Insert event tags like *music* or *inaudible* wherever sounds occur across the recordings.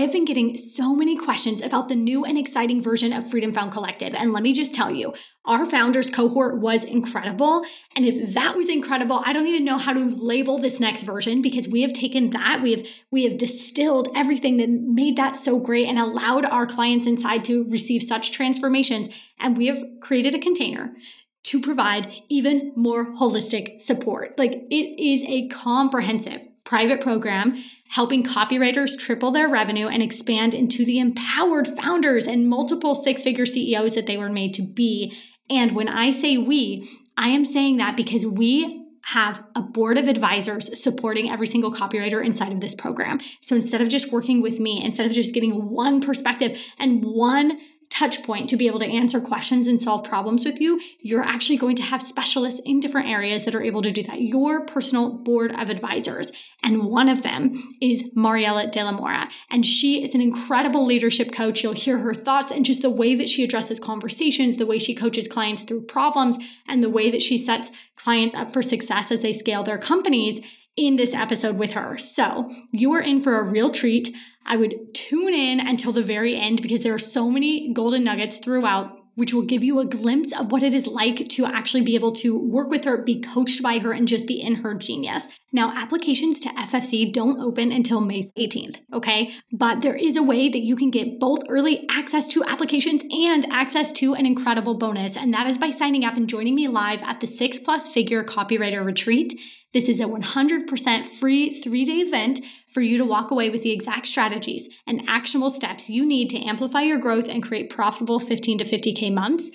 have been getting so many questions about the new and exciting version of Freedom Found Collective. And let me just tell you, our founders cohort was incredible. And if that was incredible, I don't even know how to label this next version because we have taken that, we have we have distilled everything that made that so great and allowed our clients inside to receive such transformations. And we have created a container to provide even more holistic support. Like it is a comprehensive private program helping copywriters triple their revenue and expand into the empowered founders and multiple six figure CEOs that they were made to be. And when I say we, I am saying that because we have a board of advisors supporting every single copywriter inside of this program. So instead of just working with me, instead of just getting one perspective and one touch point to be able to answer questions and solve problems with you, you're actually going to have specialists in different areas that are able to do that. Your personal board of advisors. And one of them is Mariela De La Mora. And she is an incredible leadership coach. You'll hear her thoughts and just the way that she addresses conversations, the way she coaches clients through problems, and the way that she sets clients up for success as they scale their companies in this episode with her. So you are in for a real treat. I would tune in until the very end because there are so many golden nuggets throughout which will give you a glimpse of what it is like to actually be able to work with her, be coached by her, and just be in her genius. Now, applications to FFC don't open until May 18th, okay? But there is a way that you can get both early access to applications and access to an incredible bonus, and that is by signing up and joining me live at the six plus figure copywriter retreat. This is a 100% free three day event for you to walk away with the exact strategies and actionable steps you need to amplify your growth and create profitable 15 to 50K months.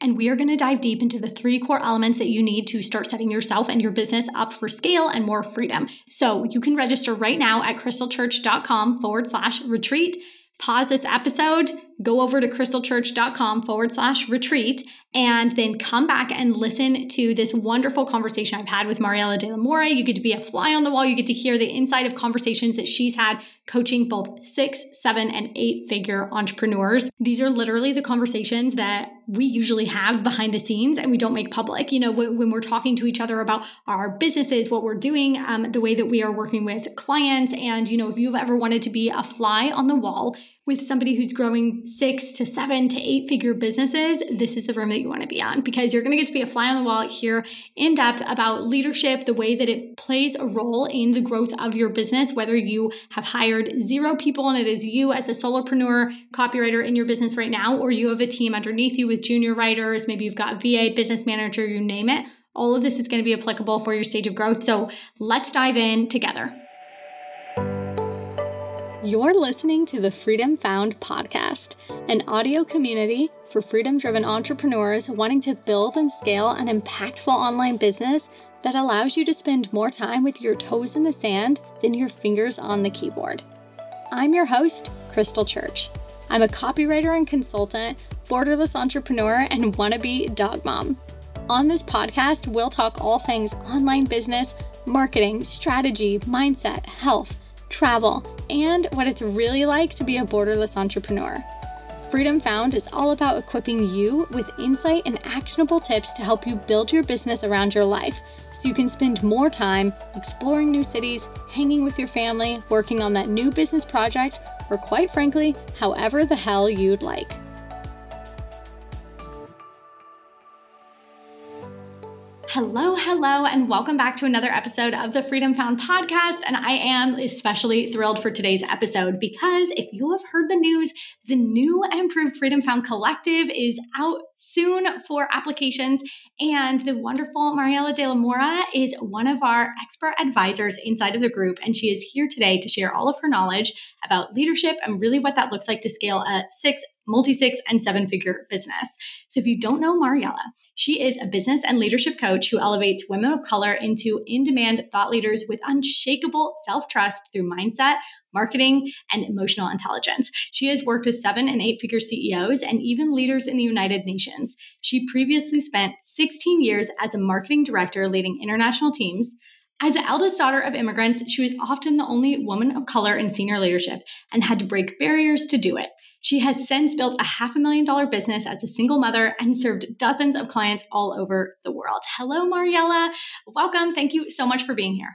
And we are going to dive deep into the three core elements that you need to start setting yourself and your business up for scale and more freedom. So you can register right now at krystlechurch.com forward slash retreat. Pause this episode, go over to krystlechurch.com forward slash retreat and then come back and listen to this wonderful conversation I've had with Mariela De La Mora. You get to be a fly on the wall. You get to hear the inside of conversations that she's had coaching both six, seven, and eight figure entrepreneurs. These are literally the conversations that we usually have behind the scenes and we don't make public. You know, when, we're talking to each other about our businesses, what we're doing, um, the way that we are working with clients. And, you know, if you've ever wanted to be a fly on the wall with somebody who's growing six to seven to eight figure businesses, this is the room that you want to be on because you're going to get to be a fly on the wall here in depth about leadership, the way that it plays a role in the growth of your business, whether you have hired zero people and it is you as a solopreneur copywriter in your business right now, or you have a team underneath you with junior writers, maybe you've got VA, business manager, you name it. All of this is going to be applicable for your stage of growth. So let's dive in together. You're listening to the Freedom Found podcast, an audio community for freedom driven entrepreneurs wanting to build and scale an impactful online business that allows you to spend more time with your toes in the sand than your fingers on the keyboard. I'm your host, Krystle Church. I'm a copywriter and consultant, borderless entrepreneur, and wannabe dog mom. On this podcast, we'll talk all things online business, marketing, strategy, mindset, health travel, and what it's really like to be a borderless entrepreneur. Freedom Found is all about equipping you with insight and actionable tips to help you build your business around your life so you can spend more time exploring new cities, hanging with your family, working on that new business project, or quite frankly, however the hell you'd like. Hello, hello, and welcome back to another episode of the Freedom Found podcast. And I am especially thrilled for today's episode because if you have heard the news, the new and improved Freedom Found Collective is out soon for applications. And the wonderful Mariela De La Mora is one of our expert advisors inside of the group. And she is here today to share all of her knowledge about leadership and really what that looks like to scale a six multi six and seven figure business. So, if you don't know Mariela, she is a business and leadership coach who elevates women of color into in demand thought leaders with unshakable self trust through mindset, marketing, and emotional intelligence. She has worked with seven and eight figure CEOs and even leaders in the United Nations. She previously spent 16 years as a marketing director leading international teams. As the eldest daughter of immigrants, she was often the only woman of color in senior leadership and had to break barriers to do it. She has since built a half a million dollar business as a single mother and served dozens of clients all over the world. Hello, Mariela. Welcome. Thank you so much for being here.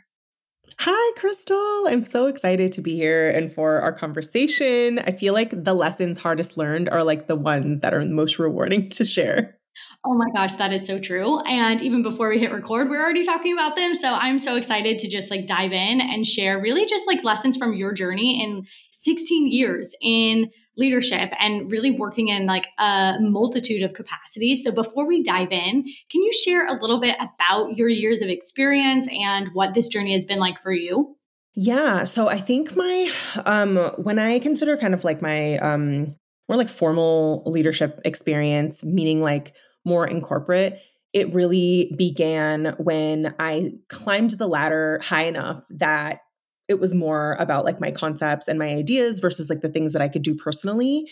Hi, Krystle. I'm so excited to be here and for our conversation. I feel like the lessons hardest learned are like the ones that are most rewarding to share. Oh my gosh, that is so true. And even before we hit record, we're already talking about them. So I'm so excited to just like dive in and share really just like lessons from your journey in 16 years in leadership and really working in like a multitude of capacities. So before we dive in, can you share a little bit about your years of experience and what this journey has been like for you? Yeah, so I think my um when I consider kind of like my um more like formal leadership experience, meaning like more in corporate, it really began when I climbed the ladder high enough that it was more about like my concepts and my ideas versus like the things that I could do personally.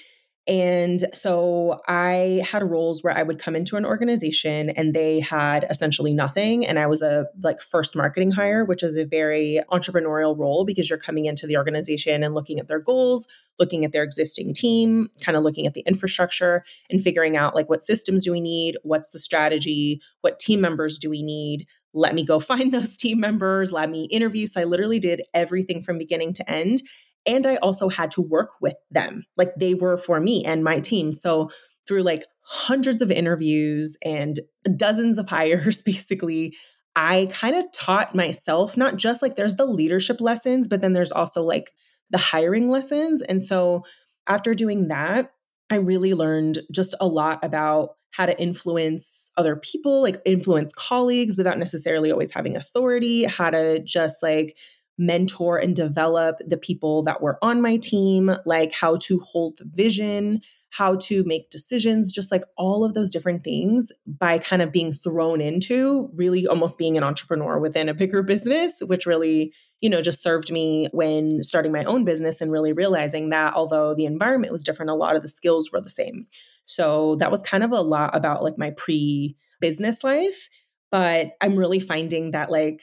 And so I had roles where I would come into an organization and they had essentially nothing. And I was a like first marketing hire, which is a very entrepreneurial role because you're coming into the organization and looking at their goals, looking at their existing team, kind of looking at the infrastructure and figuring out like what systems do we need? What's the strategy? What team members do we need? Let me go *laughs* find those team members. Let me interview. So I literally did everything from beginning to end. And I also had to work with them. Like they were for me and my team. So through like hundreds of interviews and dozens of *laughs* hires, basically, I kind of taught myself not just like there's the leadership lessons, but then there's also like the hiring lessons. And so after doing that, I really learned just a lot about how to influence other people, like influence colleagues without necessarily always having authority, how to just like mentor and develop the people that were on my team, like how to hold the vision, how to make decisions, just like all of those different things by kind of being thrown into really almost being an entrepreneur within a bigger business, which really, you know, just served me when starting my own business and really realizing that although the environment was different, a lot of the skills were the same. So that was kind of a lot about like my pre business life. But I'm really finding that like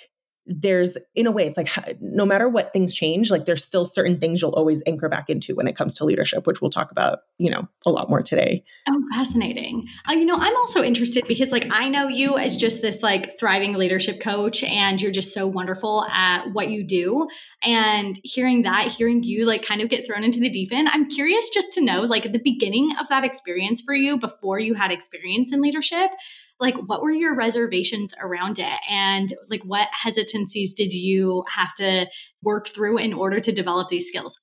there's in a way it's like no matter what things change like there's still certain things you'll always anchor back into when it comes to leadership which we'll talk about you know a lot more today. Oh fascinating. Uh, you know i'm also interested because like i know you as just this like thriving leadership coach and you're just so wonderful at what you do. And hearing that hearing you like kind of get thrown into the deep end i'm curious just to know like at the beginning of that experience for you before you had experience in leadership like what were your reservations around it and like what hesitancies did you have to work through in order to develop these skills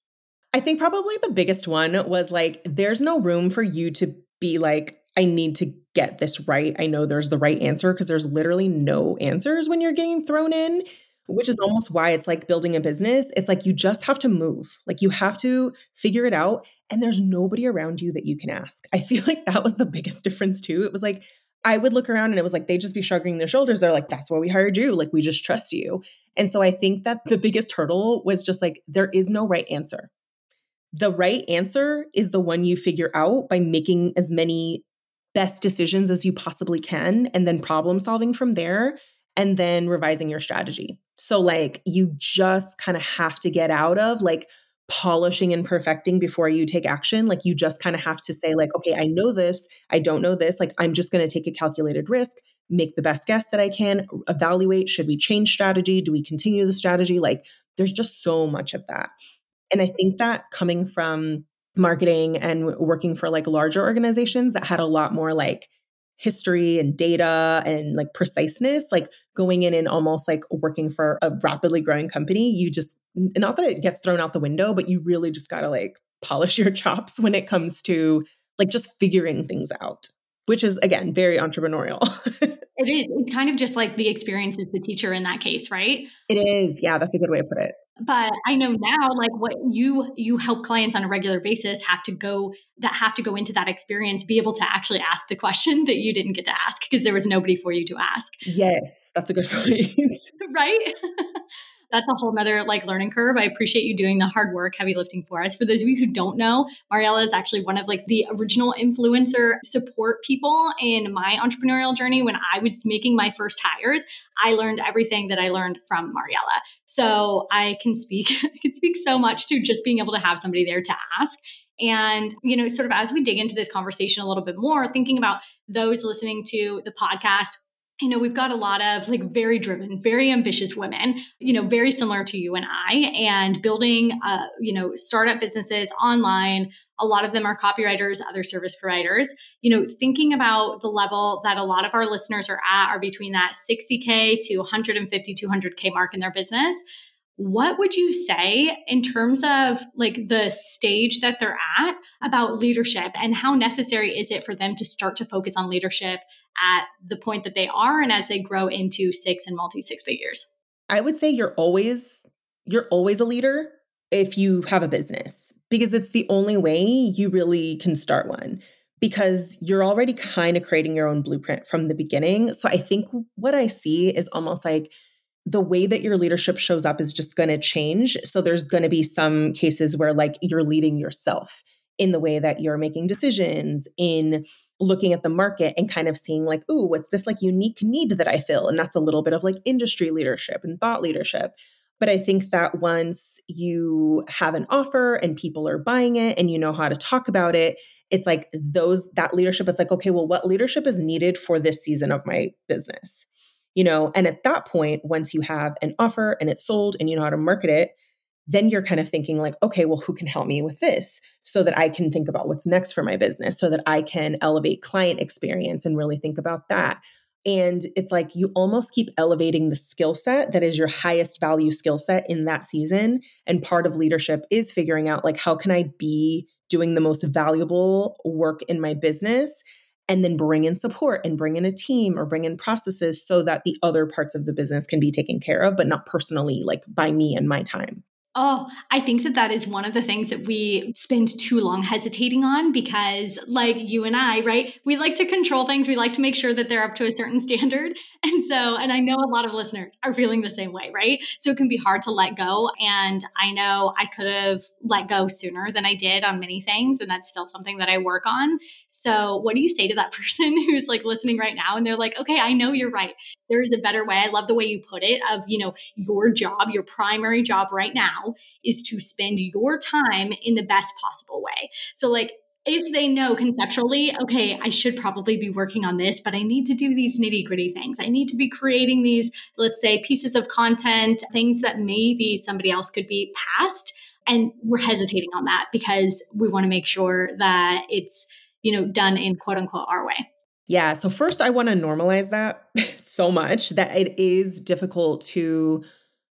i think probably the biggest one was like there's no room for you to be like i need to get this right i know there's the right answer because there's literally no answers when you're getting thrown in which is almost why it's like building a business. It's like you just have to move. Like you have to figure it out and there's nobody around you that you can ask. I feel like that was the biggest *laughs* difference too. It was like I would look around and it was like they'd just be shrugging their shoulders. They're like, that's why we hired you. Like, we just trust you. And so I think that the biggest hurdle was just like, there is no right answer. The right answer is the one you figure out by making as many best decisions as you possibly can and then problem solving from there and then revising your strategy. So, like, you just kind of have to get out of like, polishing and perfecting before you take action. Like you just kind of have to say, like, okay, I know this, I don't know this. Like I'm just going to take a calculated risk, make the best guess that I can, evaluate should we change strategy? Do we continue the strategy? Like there's just so much of that. And I think that coming from marketing and working for like larger organizations that had a lot more like history and data and like preciseness, like going in and almost like working for a rapidly growing company, you just, not that it gets thrown out the window, but you really just got to like polish your *laughs* chops when it comes to like just figuring things out, which is again very entrepreneurial. *laughs* it is. It's kind of just like the experience is the teacher in that case, right? It is. Yeah, that's a good way to put it but i know now like what you you help clients on a regular basis have to go that have to go into that experience be able to actually ask the question that you didn't get to ask because there was nobody for you to ask yes that's a good *laughs* point *laughs* right *laughs* that's a whole nother like learning curve. I appreciate you doing the hard work, heavy lifting for us. For those of you who don't know, Mariela is actually one of like the original influencer support people in my entrepreneurial journey. When I was making my first hires, I learned everything that I learned from Mariela. So I can speak, *laughs* I can speak so much to just being able to have somebody there to ask. And, you know, sort of as we dig into this conversation a little bit more, thinking about those listening to the podcast you know, we've got a lot of like very driven, very ambitious women, you know, very similar to you and I, and building, uh, you know, startup businesses online. A lot of them are copywriters, other service providers. You know, thinking about the level that a lot of our listeners are at are between that 60K to 150, 200K mark in their business what would you say in terms of like the stage that they're at about leadership and how necessary is it for them to start to focus on leadership at the point that they are and as they grow into six and multi six figures? I would say you're always you're always a leader if you have a business because it's the only way you really can start one because you're already kind of creating your own blueprint from the beginning. So i think what i see is almost like the way that your leadership shows up is just going to change. So there's going to be some cases where like you're leading yourself in the way that you're making decisions, in looking at the market and kind of seeing like, ooh, what's this like unique need that I fill? And that's a little bit of like industry leadership and thought leadership. But I think that once you have an offer and people are buying it and you know how to talk about it, it's like those that leadership, it's like, okay, well, what leadership is needed for this season of my business? You know and at that point once you have an offer and it's sold and you know how to market it then you're kind of thinking like okay well who can help me with this so that i can think about what's next for my business so that i can elevate client experience and really think about that. And it's like you almost keep elevating the skill set that is your highest value skill set in that season and part of leadership is figuring out like how can i be doing the most valuable work in my business and then bring in support and bring in a team or bring in processes so that the other parts of the business can be taken care of, but not personally, like by me and my time. Oh, I think that that is one of the things that we spend too long hesitating on because, like you and I, right? We like to control things. We like to make sure that they're up to a certain *laughs* standard. And so, and I know a lot of listeners are feeling the same way, right? So it can be hard to let go. And I know I could have let go sooner than I did on many things. And that's still something that I work on. So, what do you say to that *laughs* person who's like listening right now and they're like, okay, I know you're right. There is a better way. I love the way you put it of, you know, your job, your primary job right now is to spend your time in the best possible way. So, like, if they know conceptually, okay, I should probably be working on this, but I need to do these nitty gritty things. I need to be creating these, let's say, pieces of content, things that maybe somebody else could be past. And we're hesitating on that because we want to make sure that it's, you know, done in quote unquote our way. Yeah. So, first, I want to normalize that *laughs* so much that it is difficult to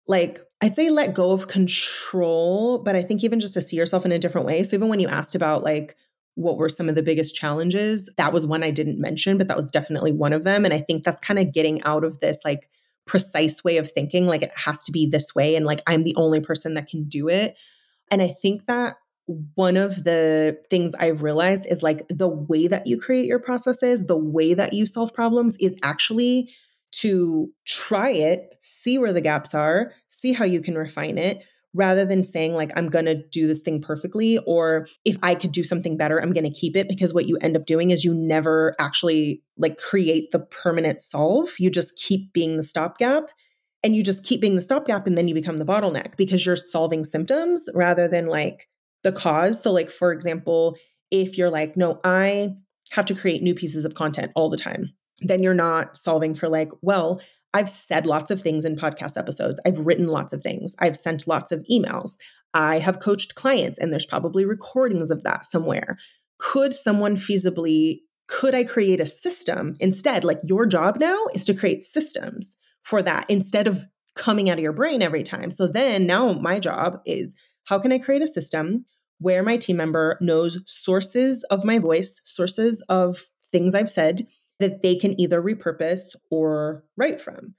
like I'd say let go of control, but I think even just to see yourself in a different way. So even when you asked about like what were some of the biggest challenges, that was one I didn't mention, but that was definitely one of them. And I think that's kind of getting out of this like precise way of thinking, like it has to be this way and like I'm the only person that can do it. And I think that one of the things I've realized is like the way that you create your processes, the way that you solve problems is actually to try it, see where the gaps are, see how you can refine it rather than saying like i'm going to do this thing perfectly or if i could do something better i'm going to keep it because what you end up doing is you never actually like create the permanent solve. You just keep being the stopgap and you just keep being the stopgap and then you become the bottleneck because you're solving symptoms rather than like the cause so like for example if you're like no i have to create new pieces of content all the time then you're not solving for like well I've said lots of things in podcast episodes. I've written lots of things. I've sent lots of emails. I have coached clients, and there's probably recordings of that somewhere. Could someone feasibly, could I create a system instead? Like your job now is to create systems for that instead of coming out of your brain every time. So then now my job is how can I create a system where my team member knows sources of my voice, sources of things I've said, that they can either repurpose or write from.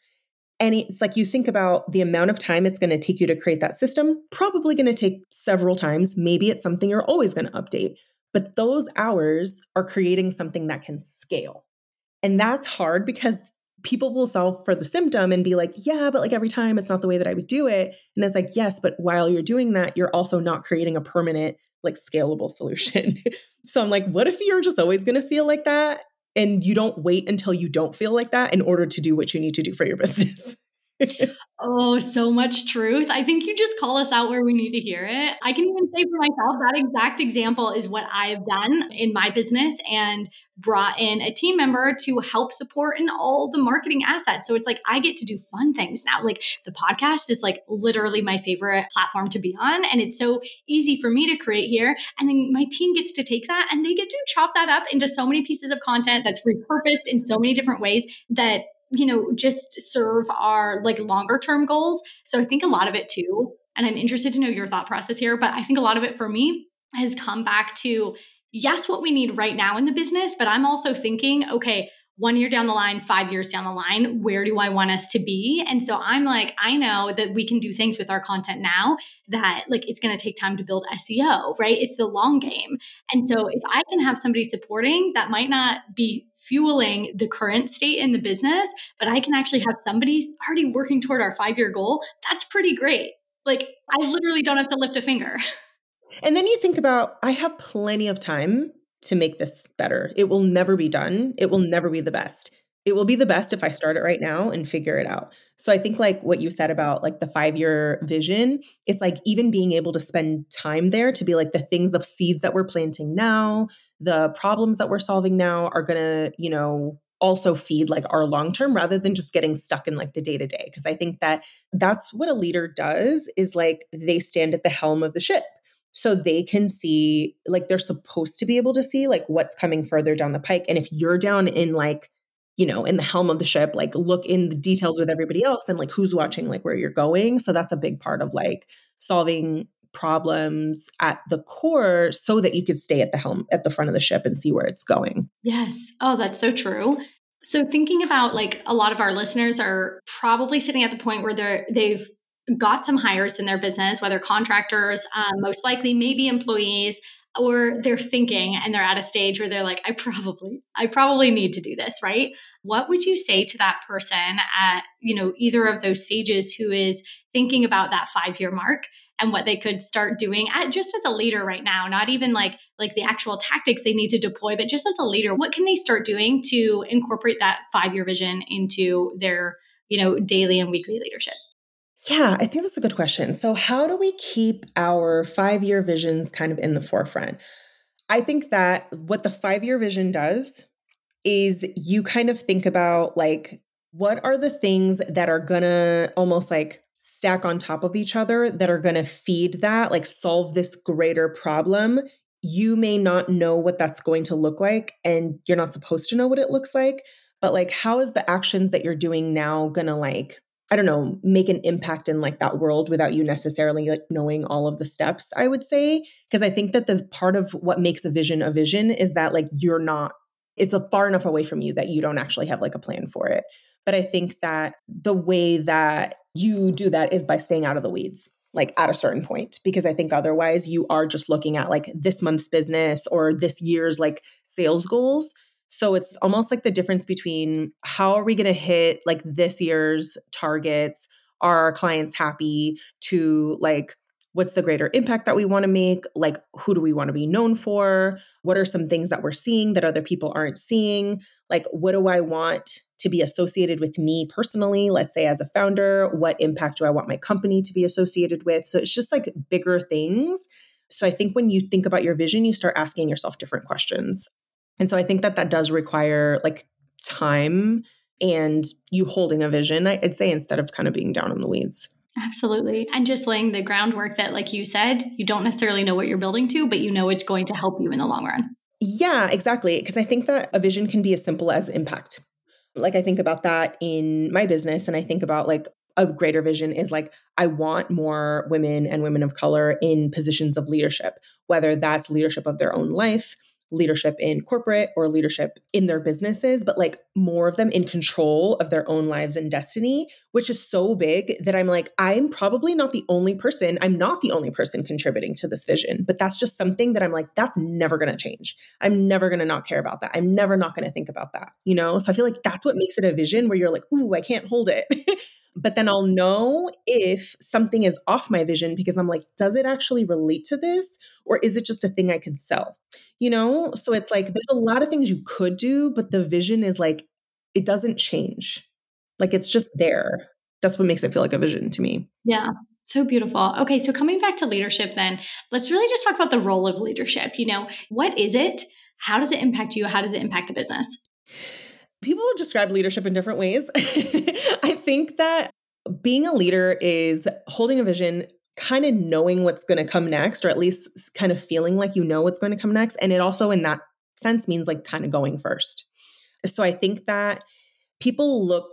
And it's like you think about the amount of time it's going to take you to create that system, probably going to take several times. Maybe it's something you're always going to update, but those hours are creating something that can scale. And that's hard because people will solve for the symptom and be like, yeah, but like every time it's not the way that I would do it. And it's like, yes, but while you're doing that, you're also not creating a permanent, like scalable solution. *laughs* so I'm like, what if you're just always going to feel like that? and you don't wait until you don't feel like that in order to do what you need to do for your *laughs* business. *laughs* Oh, so much truth. I think you just call us out where we need to hear it. I can even say for myself, that exact example is what I've done in my business and brought in a team member to help support in all the marketing assets. So it's like I get to do fun things now. Like the podcast is like literally my favorite platform to be on. And it's so easy for me to create here. And then my team gets to take that and they get to chop that up into so many pieces of content that's repurposed in so many different ways that you know, just serve our like longer term goals. So I think a lot of it too, and I'm interested to know your thought process here, but I think a lot of it for me has come back to yes, what we need right now in the business, but I'm also thinking, okay, one year down the line, five years down the line, where do I want us to be? And so I'm like, I know that we can do things with our content now that like it's going to take time to build SEO, right? It's the long game. And so if I can have somebody supporting that might not be fueling the current state in the business, but I can actually have somebody already working toward our five year goal, that's pretty great. Like I literally don't have to lift a finger. *laughs* And then you think about, I have plenty of time to make this better. It will never be done. It will never be the best. It will be the best if I start it right now and figure it out. So I think like what you said about like the 5-year vision, it's like even being able to spend time there to be like the things the seeds that we're planting now, the problems that we're solving now are going to, you know, also feed like our long term rather than just getting stuck in like the day to day because i think that that's what a leader does is like they stand at the helm of the ship so they can see like they're supposed to be able to see like what's coming further down the pike. And if you're down in like you know in the helm of the ship like look in the details with everybody else then like who's watching like where you're going? So that's a big part of like solving problems at the core so that you could stay at the helm at the front of the ship and see where it's going. Yes. Oh that's so true. So thinking about like a lot of our listeners are probably sitting at the point where they're they've got some hires in their business, whether contractors, um, most likely maybe employees, or they're thinking and they're at a stage where they're like, I probably, I probably need to do this, right? What would you say to that person at, you know, either of those stages who is thinking about that five year mark and what they could start doing at, just as a leader right now, not even like like the actual tactics they need to deploy, but just as a leader, what can they start doing to incorporate that five year vision into their, you know, daily and weekly leadership? Yeah, I think that's a good question. So, how do we keep our five year visions kind of in the forefront? I think that what the five year vision does is you kind of think about like, what are the things that are gonna almost like stack on top of each other that are gonna feed that, like solve this greater problem? You may not know what that's going to look like, and you're not supposed to know what it looks like, but like, how is the actions that you're doing now gonna like I don't know, make an impact in like that world without you necessarily like knowing all of the steps, I would say. Because I think that the part of what makes a vision a vision is that like you're not, it's a far enough away from you that you don't actually have like a plan for it. But I think that the way that you do that is by staying out of the weeds like at a certain point because i think otherwise you are just looking at like this month's business or this year's like sales goals so it's almost like the difference between how are we going to hit like this year's targets? Are our clients happy to like what's the greater impact that we want to make? Like who do we want to be known for? What are some things that we're seeing that other people aren't seeing? Like what do I want to be associated with me personally, let's say as a founder, what impact do I want my company to be associated with? So it's just like bigger things. So I think when you think about your vision, you start asking yourself different questions. And so I think that that does require like time and you holding a vision, I'd say, instead of kind of being down in the weeds. Absolutely. And just laying the groundwork that, like you said, you don't necessarily know what you're building to, but you know it's going to help you in the long run. Yeah, exactly. Because I think that a vision can be as simple as impact. Like I think about that in my business, and I think about like a greater vision is like, I want more women and women of color in positions of leadership, whether that's leadership of their own life, leadership in corporate or leadership in their businesses, but like more of them in control of their own lives and destiny, which is so big that I'm like, I'm probably not the only person. I'm not the only person contributing to this vision, but that's just something that I'm like, that's never going to change. I'm never going to not care about that. I'm never not going to think about that, you know? So I feel like that's what makes it a vision where you're like, ooh, I can't hold it. *laughs* but then I'll know if something is off my vision because I'm like, does it actually relate to this? Or is it just a thing I could sell? You know? So it's like, there's a lot of things you could do, but the vision is like, it doesn't change. Like it's just there. that's what makes it feel like a vision to me. Yeah. So beautiful. Okay, so coming back to leadership then, let's really just talk about the role of leadership. You know, what is it? How does it impact you? How does it impact the business? People describe leadership in different ways. *laughs* I think that being a leader is holding a vision, kind of knowing what's going to come next, or at least kind of feeling like you know what's going to come next. And it also, in that sense, means like kind of going first. So I think that people look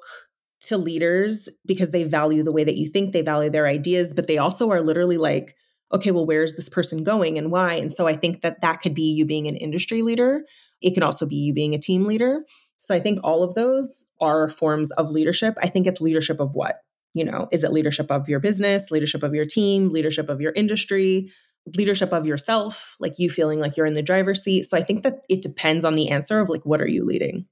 to leaders because they value the way that you think, they value their ideas, but they also are literally like, okay, well, where's this person going and why? And so I think that that could be you being an industry leader. It can also be you being a team leader. So I think all of those are forms of leadership. I think it's leadership of what? You know, is it leadership of your business, leadership of your team, leadership of your industry, leadership of yourself, like you feeling like you're in the driver's seat? So I think that it depends on the answer of like, what are you leading?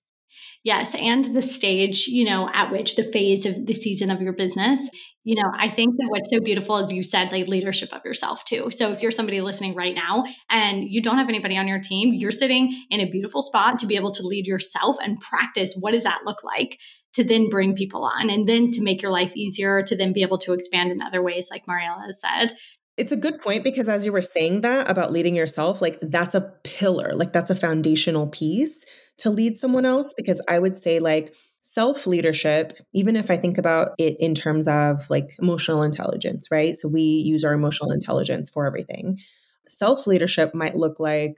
Yes, and the stage, you know, at which the phase of the season of your business. You know, I think that what's so beautiful is you said like leadership of yourself too. So if you're somebody listening right now and you don't have anybody on your team, you're sitting in a beautiful spot to be able to lead yourself and practice what does that look like to then bring people on and then to make your life easier to then be able to expand in other ways like Mariela has said. It's a good point because as you were saying that about leading yourself, like that's a pillar, like that's a foundational piece to lead someone else. Because I would say, like, self leadership, even if I think about it in terms of like emotional intelligence, right? So we use our emotional intelligence for everything. Self leadership might look like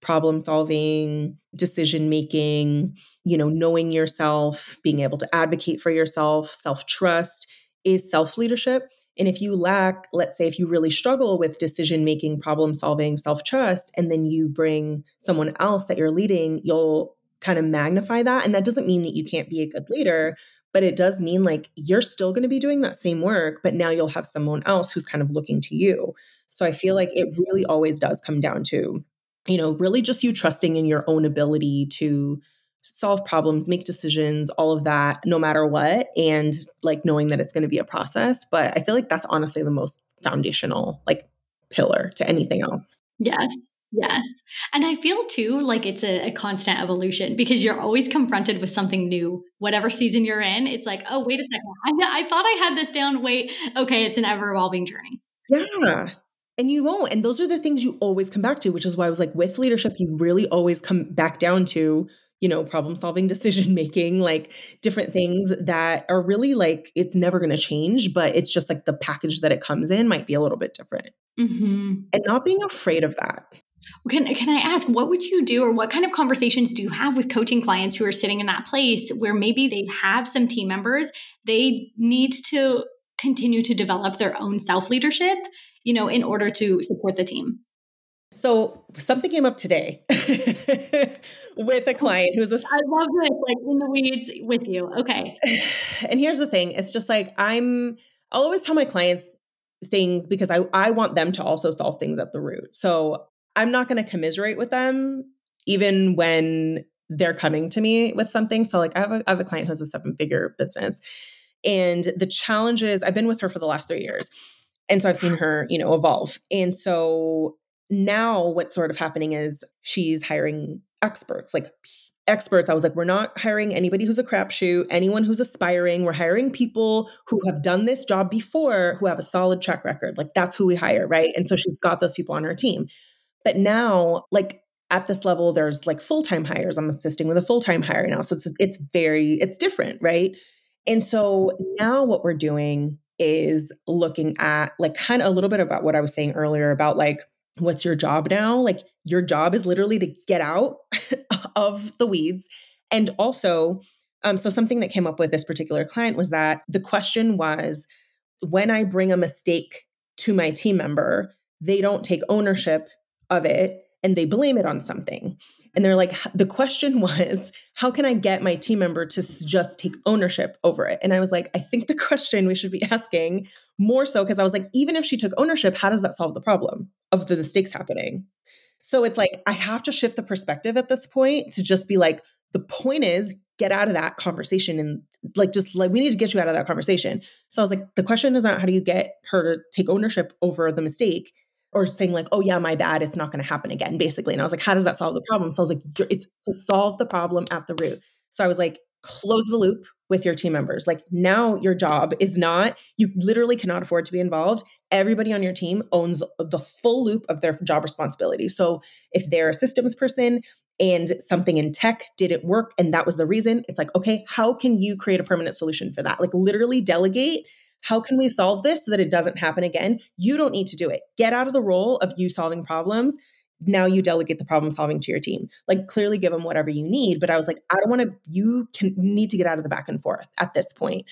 problem solving, decision making, you know, knowing yourself, being able to advocate for yourself, self trust is self leadership. And if you lack, let's say, if you really struggle with decision making, problem solving, self trust, and then you bring someone else that you're leading, you'll kind of magnify that. And that doesn't mean that you can't be a good leader, but it does mean like you're still going to be doing that same work, but now you'll have someone else who's kind of looking to you. So I feel like it really always does come down to, you know, really just you trusting in your own ability to solve problems, make decisions, all of that, no matter what. And like knowing that it's going to be a process. But I feel like that's honestly the most foundational, like, pillar to anything else. Yes. Yes. And I feel too like it's a, a, constant evolution because you're always confronted with something new. Whatever season you're in, it's like, oh, wait a second. *laughs* I, I thought I had this down. Wait, okay, it's an ever evolving journey. Yeah. And you won't. And those are the things you always come back to, which is why I was like, with leadership, you really always come back down to you know, problem solving, *laughs* decision making, like different things that are really like it's never going to change, but it's just like the package that it comes in might be a little bit different. Mm-hmm. And not being afraid of that. Can, can I ask, what would you do, or what kind of conversations do you have with coaching clients who are sitting in that place where maybe they have some team members, they need to continue to develop their own self leadership, you know, in order to support the team? So something came up today *laughs* with a oh, client who's a. I love this, like in the weeds with you. Okay. *sighs* And here's the thing: it's just like I'm. I'll always tell my clients things because I I want them to also solve things at the root. So I'm not going to commiserate with them even when they're coming to me with something. So like I have a, I have a client who has a seven figure business, and the challenges I've been with her for the last three years. And so I've seen her, you know, evolve. And so now what's sort of happening is she's hiring experts, like experts. I was like, we're not hiring anybody who's a crapshoot, anyone who's aspiring. We're hiring people who have done this job before, who have a solid track record. Like that's who we hire, right? And so she's got those people on her team. But now, like at this level, there's like full-time hires. I'm assisting with a full-time hire now. So it's it's very, it's different, right? And so now what we're doing is looking at like kind of a little bit about what I was saying earlier about like what's your job now? Like your job is literally to get out *laughs* of the weeds. And also, um, so something that came up with this particular client was that the question was when I bring a mistake to my team member, they don't take ownership of it and they blame it on something. And they're like, the question *laughs* was, how can I get my team member to just take ownership over it? And I was like, I think the *laughs* question we should be asking more so, because I was like, even if she took ownership, how does that solve the problem of the mistakes happening? So it's like, I have to shift the perspective at this point to just be like, the point is, get out of that conversation and like, just like, we need to get you out of that conversation. So I was like, the question is not how do you get her to take ownership over the mistake? Or saying like, "Oh yeah, my bad, it's not going to happen again," basically. And I was like, "How does that solve the problem?" So I was like, "It's to solve the problem at the root." So I was like, "Close the loop. with your team members. Like now your job is not, you literally cannot afford to be involved. Everybody on your team owns the full loop of their job responsibility. So if they're a systems person and something in tech didn't work and that was the reason, it's like, okay, how can you create a permanent solution for that? Like literally delegate. How can we solve this so that it doesn't happen again? You don't need to do it. Get out of the role of you solving problems now you delegate the problem solving to your team like clearly give them whatever you need but i was like i don't want to you can need to get out of the back and forth at this point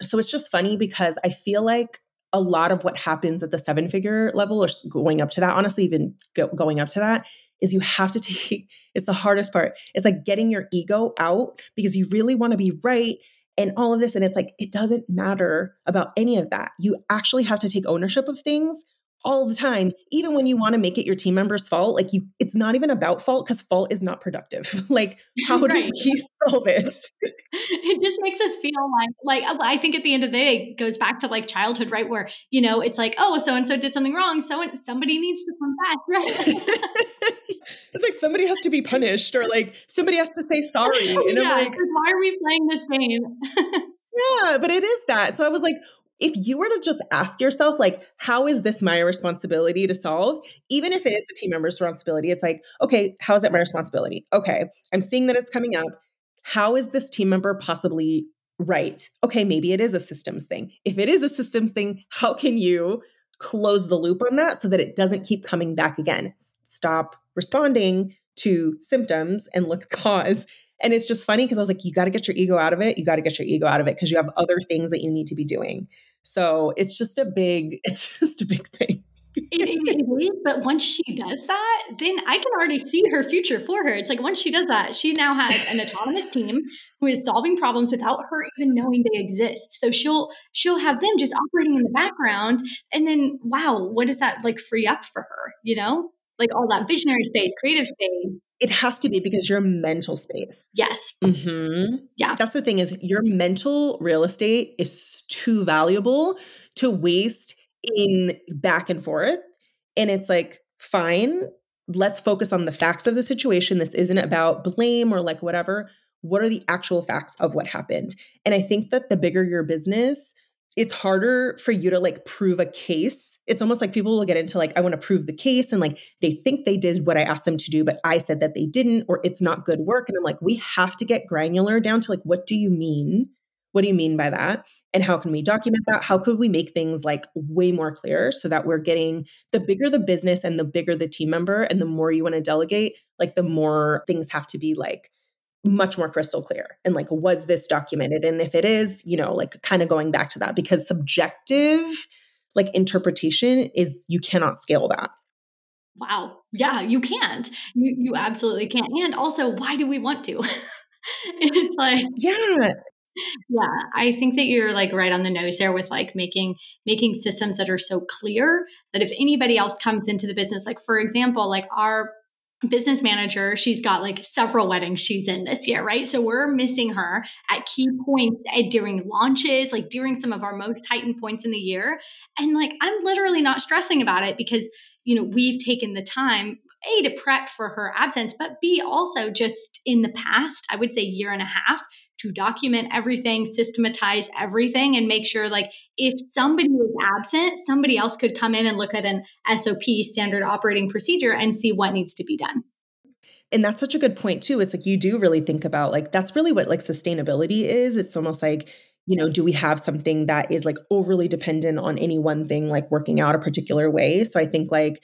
so it's just funny because i feel like a lot of what happens at the seven figure level or going up to that honestly even go, going up to that is you have to take *laughs* it's the hardest part it's like getting your ego out because you really want to be right and all of this and it's like it doesn't matter about any of that. You actually have to take ownership of things all the time even when you want to make it your team member's fault like you it's not even about fault because fault is not productive. *laughs* Like *laughs* how right. do we *laughs* solve it? It just makes us feel like like uh, i think at the end of the day it goes back to like childhood right where you know it's like oh so and so did something wrong so somebody needs to come back right? It's like somebody has to be punished or like somebody has to say sorry and yeah, I'm like why are we playing this game? Yeah but it is that. So i was like if you were to just ask yourself, like, how is this my responsibility to solve? Even if it is a team member's responsibility, it's like, okay, how is it my responsibility? Okay, I'm seeing that it's coming up. How is this team member possibly right? Okay, maybe it is a systems thing. If it is a systems thing, how can you close the loop on that so that it doesn't keep coming back again? Stop responding to symptoms and look *laughs* cause and it's just funny because I was like, you got to get your ego out of it. You got to get your ego out of it because you have other things that you need to be doing. So it's just a big, *laughs* it's just a big thing. it, it is, but once she does that, then I can already see her future for her. It's like once she does that, she now has an autonomous team who is solving problems without her even knowing they exist. So she'll she'll have them just operating in the background, and then wow, what does that like free up for her? You know, like all that visionary space, creative space. It has to be because your mental space. Yes. Mm-hmm. Yeah. That's the thing is your mental real estate is too valuable to waste in back and forth. And it's like, fine, let's focus on the facts of the situation. This isn't about blame or like whatever. What are the actual facts of what happened? And I think that the bigger your business, it's harder for you to like prove a case it's almost like people will get into like, I want to prove the case and like they think they did what I asked them to do, but I said that they didn't, or it's not good work. And I'm like, we have to get granular down to like, what do you mean? What do you mean by that? And how can we document that? How could we make things like way more clear so that we're getting the bigger the business and the bigger the team member and the more you want to delegate, like the more things have to be like much more crystal clear and like was this documented and if it is you know like kind of going back to that because subjective like interpretation is you cannot scale that. Wow. Yeah, you can't. You you absolutely can't. And also, why do we want to? *laughs* it's like Yeah. Yeah, I think that you're like right on the nose there with like making making systems that are so clear that if anybody else comes into the business like for example, like our business manager. She's got like several weddings she's in this year, right? So we're missing her at key points during launches, like during some of our most heightened points in the year. And like, I'm literally not stressing about it because, you know, we've taken the time a to prep for her absence but b also just in the past i would say year and a half to document everything, systematize everything, and make sure like if somebody is absent, somebody else could come in and look at an SOP, standard operating procedure, and see what needs to be done. And that's such a good point too. It's like you do really think about like that's really what like sustainability is. It's almost like you know, do we have something that is like overly dependent on any one thing, like working out a particular way? So I think like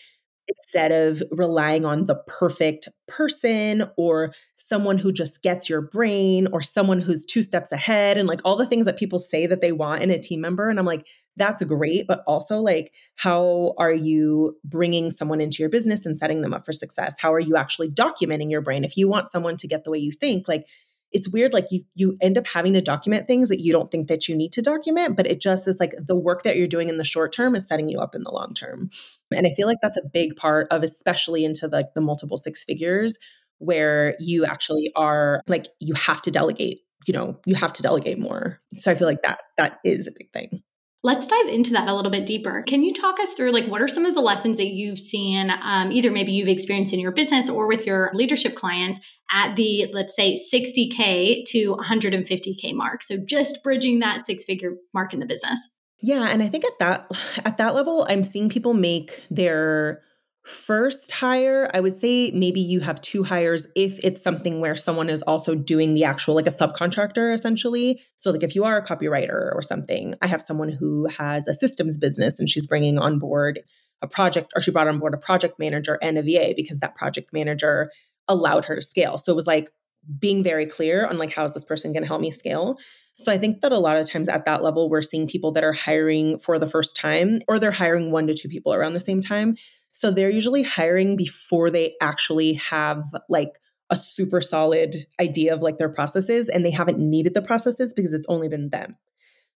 instead of relying on the perfect person or someone who just gets your brain or someone who's two steps ahead and like all the things that people say that they want in a team member and I'm like that's great but also like how are you bringing someone into your business and setting them up for success? How are you actually documenting your brain? If you want someone to get the way you think like it's weird like you you end up having to document things that you don't think that you need to document but it just is like the work that you're doing in the short term is setting you up in the long term. And i feel like that's a big part of especially into like the multiple six figures where you actually are like you have to delegate you know you have to delegate more. So i feel like that that is a big thing Let's dive into that a little bit deeper. Can you talk us through like what are some of the lessons that you've seen, um, either maybe you've experienced in your business or with your leadership clients at the let's say 60k to 150k mark? So just bridging that six figure mark in the business. Yeah, and I think at that at that level, I'm seeing people make their first hire, I would say maybe you have two hires if it's something where someone is also doing the actual, like a subcontractor essentially. So, like if you are a copywriter or something, I have someone who has a systems business and she's bringing on board a project, or she brought on board a project manager and a VA because that project manager allowed her to scale. So it was like being very clear on like how is this person going to help me scale. So I think that a lot of times at that level, we're seeing people that are hiring for the first time or they're hiring one to two people around the same time. So they're usually hiring before they actually have like a super solid idea of like their processes and they haven't needed the processes because it's only been them.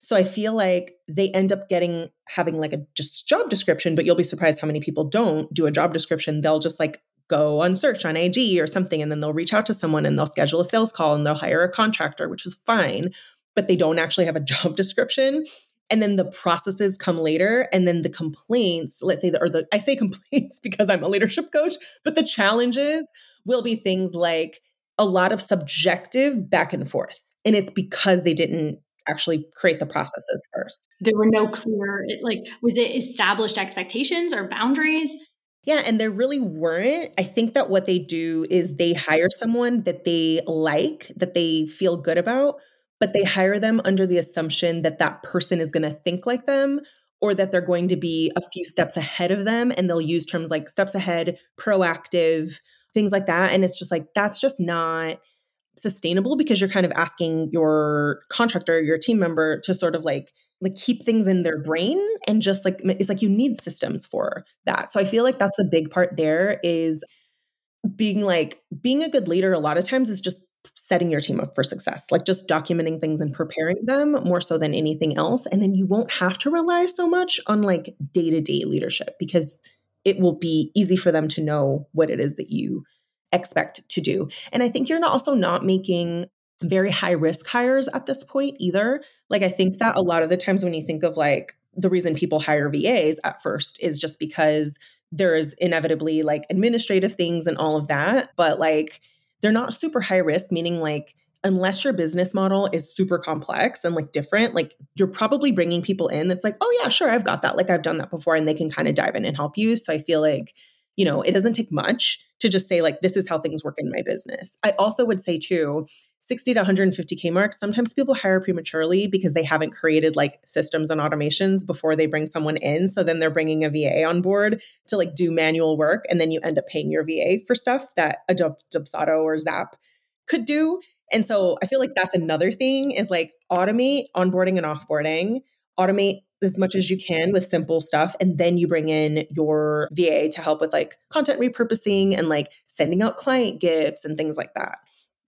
So I feel like they end up getting having like a just job description, but you'll be surprised how many people don't do a job description. They'll just like go on search on IG or something and then they'll reach out to someone and they'll schedule a sales call and they'll hire a contractor, which is fine, but they don't actually have a *laughs* job description and then the processes come later and then the complaints let's say the, or the i say complaints *laughs* because i'm a leadership coach but the challenges will be things like a lot of subjective back and forth and it's because they didn't actually create the processes first there were no clear like was it established expectations or boundaries yeah, and there really weren't. I think that what they do is they hire someone that they like, that they feel good about, but they hire them under the assumption that that person is going to think like them or that they're going to be a few steps ahead of them and they'll use terms like steps ahead proactive things like that. And it's just like that's just not sustainable because you're kind of asking your contractor your team member to sort of like like keep things in their brain and just like it's like you need systems for that. So i feel like that's the big part there is being like being a good leader a lot of times is just setting your team up for success, like just documenting things and preparing them more so than anything else. And then you won't have to rely so much on like day to day leadership because it will be easy for them to know what it is that you expect to do. And I think you're also not making very high risk hires at this point either. Like, I think that a lot of the times when you think of like the reason people hire VAs at first is just because there is inevitably like administrative things and all of that. But like, they're not super high risk, meaning like unless your business model is super complex and like different, like you're probably bringing people in that's like, oh yeah, sure, I've got that. Like I've done that before and they can kind of dive in and help you. So I feel like, you know, it doesn't take much to just say like this is how things work in my business. I also would say too, 60 to 150k mark sometimes people hire prematurely because they haven't created like systems and automations before they bring someone in. So then they're bringing a va on board to like do manual work and then you end up paying your va for stuff that a dubsado or zap could do. And so i feel like that's another thing is like automate onboarding and offboarding. Automate as much as you can with simple stuff and then you bring in your va to help with like content repurposing and like sending out client gifts and things like that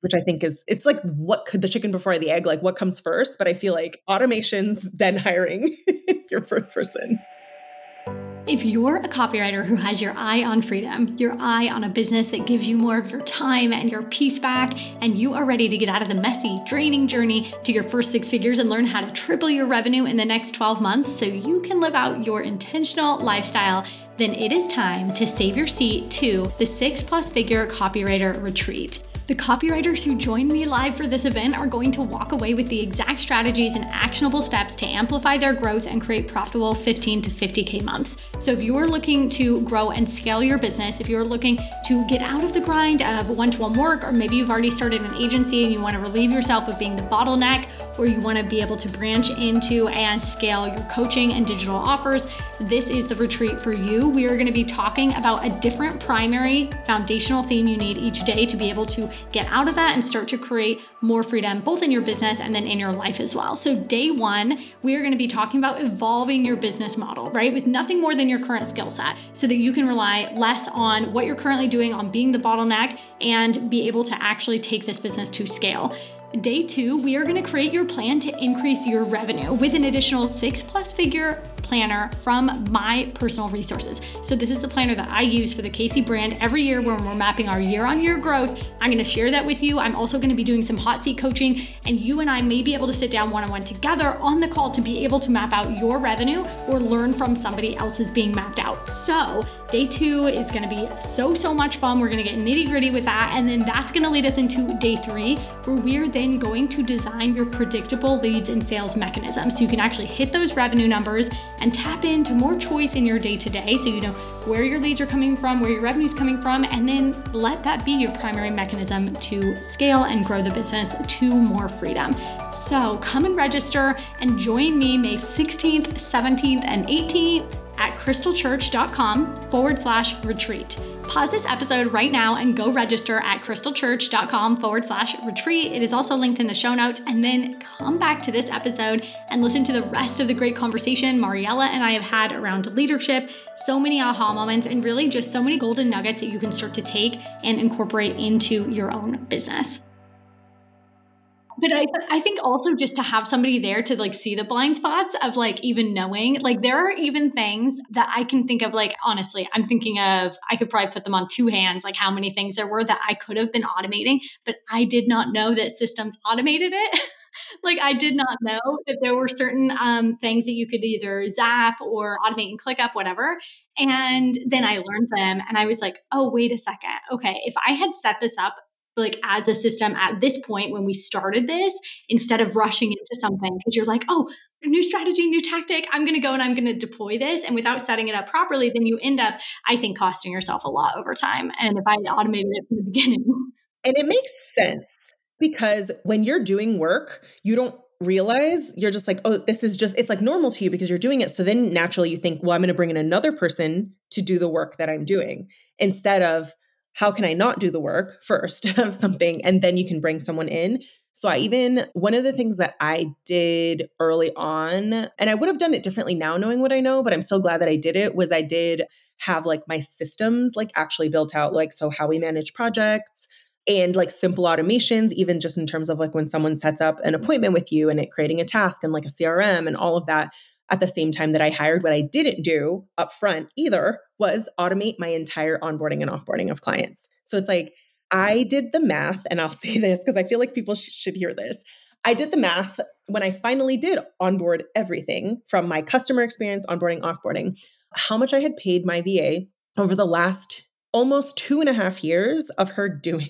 which I think is it's like what could the chicken before the egg, like what comes first? But I feel like automations, then hiring *laughs* your first person. If you're a copywriter who has your eye on freedom, your eye on a business that gives you more of your time and your peace back, and you are ready to get out of the messy, draining journey to your first six figures and learn how to triple your revenue in the next 12 months so you can live out your intentional lifestyle, then it is time to save your seat to the six plus figure copywriter retreat. The copywriters who join me live for this event are going to walk away with the exact strategies and actionable steps to amplify their growth and create profitable 15 to 50K months. So, if you're looking to grow and scale your business, if you're looking to get out of the grind of one to one work, or maybe you've already started an agency and you want to relieve yourself of being the bottleneck, or you want to be able to branch into and scale your coaching and digital offers, this is the retreat for you. We are going to be talking about a different primary foundational theme you need each day to be able to get out of that and start to create more freedom, both in your business and then in your life as well. So, day one, we are going to be talking about evolving your business model, right? With nothing more than your current skill set so that you can rely less on what you're currently doing on being the bottleneck and be able to actually take this business to scale. Day two, we are gonna create your plan to increase your revenue with an additional six plus figure planner from my personal resources. So, this is the planner that I use for the KC brand every year when we're mapping our year on year growth. I'm gonna share that with you. I'm also gonna be doing some hot seat coaching, and you and I may be able to sit down one on one together on the call to be able to map out your revenue or learn from somebody else's being mapped out. So, day two is gonna be so, so much fun. We're gonna get nitty gritty with that, and then that's gonna lead us into day three, where we're going to design your predictable leads and sales mechanism so you can actually hit those revenue numbers and tap into more choice in your day to day so you know where your leads are coming from, where your revenue is coming from, and then let that be your primary mechanism to scale and grow the business to more freedom. So come and register and join me May 16th, 17th, and 18th at krystlechurch.com forward slash retreat. Pause this episode right now and go register at krystlechurch.com forward slash retreat. It is also linked in the show notes. And then come back to this episode and listen to the rest of the great conversation Mariela and I have had around leadership. So many aha moments and really just so many golden nuggets that you can start to take and incorporate into your own business but I, I think also just to have somebody there to like see the blind spots of like even knowing like there are even things that i can think of like honestly i'm thinking of i could probably put them on two hands like how many things there were that i could have been automating but i did not know that systems automated it. *laughs* Like i did not know that there were certain um, things that you could either zap or automate and ClickUp, whatever. And then i learned them and i was like oh wait a second. Okay if i had set this up like as a system at this point when we started this instead of rushing into something because you're like oh new strategy new tactic i'm going to go and i'm going to deploy this and without setting it up properly then you end up i think costing yourself a lot over time and if i had automated it from the *laughs* beginning. And it makes sense because when you're doing work you don't realize you're just like oh this is just it's like normal to you because you're doing it so then naturally you think well i'm going to bring in another person to do the work that i'm doing instead of how can I not do the work *laughs* first of something? And then you can bring someone in. So I even, one of the things that I did early on, and I would have done it differently now knowing what I know, but I'm so glad that I did it, was I did have like my systems like actually built out, like, so how we manage projects and like simple automations, even just in terms of like when someone sets up an appointment with you and it creating a task and like a CRM and all of that at the same time that I hired. What I didn't do up front either was automate my entire onboarding and offboarding of clients. So it's like I did the math, and I'll *laughs* say this because I feel like people sh- should hear this. I did the math when I finally did onboard everything from my customer experience, onboarding, offboarding, how much I had paid my VA over the last almost two and a half years of her *laughs* doing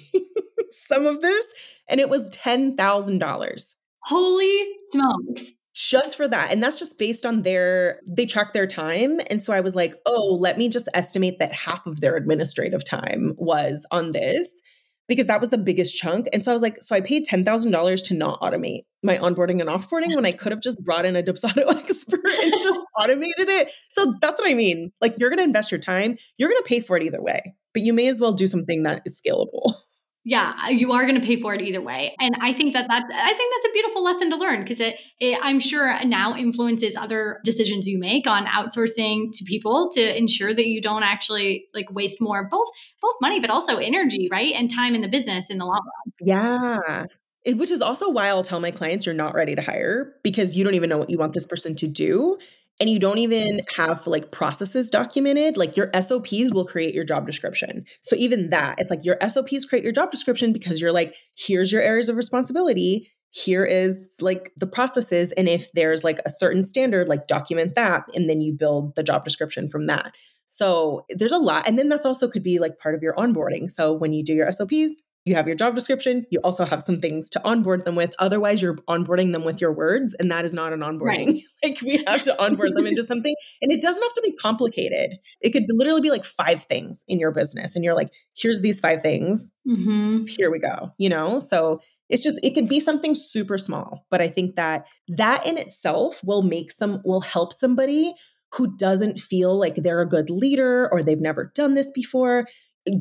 some of this. And it was $10,000. Holy smokes just for that. And that's just based on their, they track their time. And so I was like, oh, let me just estimate that half of their administrative time was on this because that was the biggest chunk. And so I was like, so I paid $10,000 to not automate my onboarding and offboarding when I could have just brought in a Dubsado *laughs* expert and just automated it. So that's what I mean. Like you're going to invest your time, you're going to pay for it either way, but you may as well do something that is scalable. Yeah uh, you are going to pay for it either way and i think that that's i think that's a beautiful lesson to learn because it, it, i'm sure now influences other decisions you make on outsourcing to people to ensure that you don't actually like waste more both both money but also energy right and time in the business in the long run. Yeah it, which is also why I'll tell my clients you're not ready to hire because you don't even know what you want this person to do and you don't even have like processes documented, like your SOPs will create your job description. So even that, it's like your SOPs create your job description because you're like, here's your areas of responsibility. Here is like the processes. And if there's like a certain standard, like document that. And then you build the job description from that. So there's a lot. And then that's also could be like part of your onboarding. So when you do your SOPs, you have your job description, you also have some things to onboard them with. Otherwise, you're onboarding them with your words, and that is not an onboarding. Right. *laughs* like we have to onboard them into *laughs* something, and it doesn't have to be complicated. It could literally be like five things in your business, and you're like, here's these five things. Mm-hmm. Here we go. You know, so it's just it could be something super small, but I think that that in itself will make some will help somebody who doesn't feel like they're a good leader or they've never done this before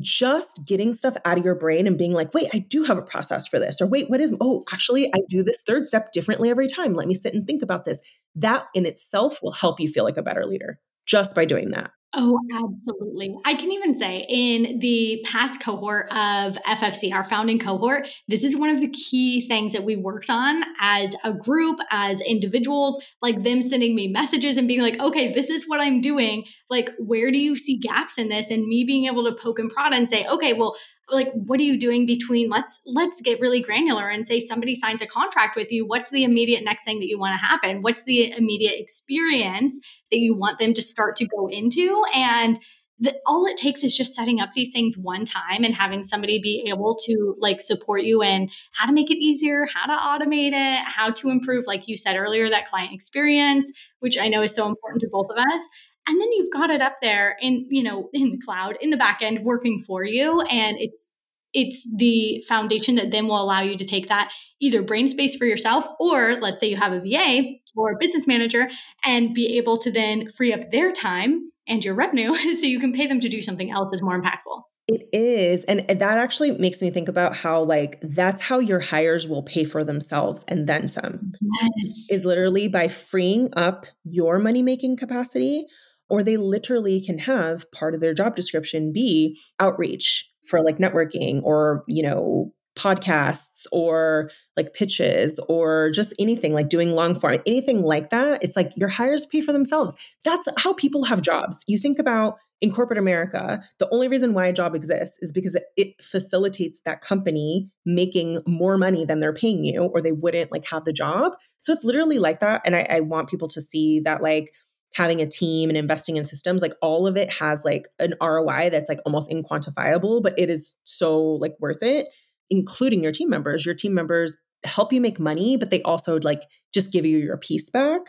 just getting stuff out of your brain and being like, wait, I do have a process for this. Or wait, what is, oh, actually, I do this third step differently every time. Let me sit and think about this. That in itself will help you feel like a better leader just by doing that. Oh, absolutely. I can even say in the past cohort of FFC, our founding cohort, this is one of the key things that we worked on as a group, as individuals, like them sending me messages and being like, okay, this is what I'm doing. Like, where do you see gaps in this? And me being able to poke and prod and say, okay, well, like what are you doing between let's let's get really granular and say somebody signs a contract with you what's the immediate next thing that you want to happen? What's the immediate experience that you want them to start to go into? And the, all it takes is just setting up these things one time and having somebody be able to like support you in how to make it easier how to automate it how to improve like you said earlier that client experience which i know is so important to both of us and then you've got it up there in you know in the cloud in the back end working for you and it's it's the foundation that then will allow you to take that either brain space for yourself or let's say you have a VA or a business manager and be able to then free up their time and your revenue *laughs* so you can pay them to do something else that's more impactful. It is. And that actually makes me think about how, like, that's how your hires will pay for themselves and then some. Yes. Is literally by freeing up your money making capacity or they literally can have part of their job description be outreach for like networking or, you know, podcasts or like pitches or just anything like doing long form, anything like that. It's like your hires pay for themselves. That's how people have jobs. You think about in corporate America, the only reason why a job exists is because it facilitates that company making more money than they're paying you, or they wouldn't like have the job. So it's literally like that. And I, I want people to see that like having a team and investing in systems like all of it has like an ROI that's like almost inquantifiable but it is so like worth it including your team members. Your team members help you make money but they also like just give you your peace back.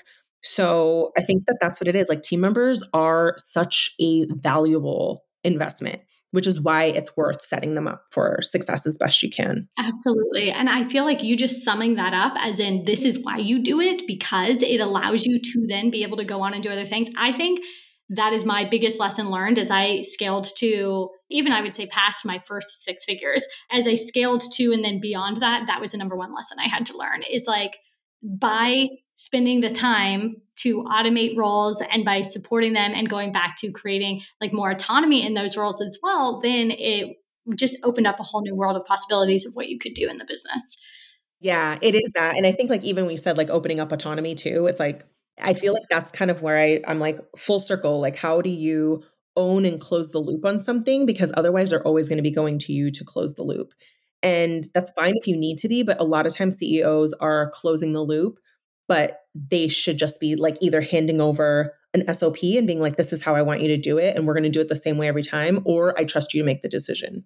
So i think that that's what it is. Like team members are such a valuable investment which is why it's worth setting them up for success as best you can. Absolutely. And I feel like you just summing that up as in this is why you do it because it allows you to then be able to go on and do other things. I think that is my biggest lesson learned as I scaled to even I would say past my first six figures. As I scaled to and then beyond that, that was the number one lesson I had to learn is like by spending the time to automate roles and by supporting them and going back to creating like more autonomy in those roles as well, then it just opened up a whole new world of possibilities of what you could do in the business. Yeah, it is that. And I think like even when you said like opening up autonomy too, it's like I feel like that's kind of where I, I'm like full circle. Like, how do you own and close the loop on something? Because otherwise they're always going to be going to you to close the loop. And that's fine if you need to be, but a lot of times CEOs are closing the loop but they should just be like either handing over an SOP and being like, this is how I want you to do it. And we're going to do it the same way every time. Or I trust you to make the decision,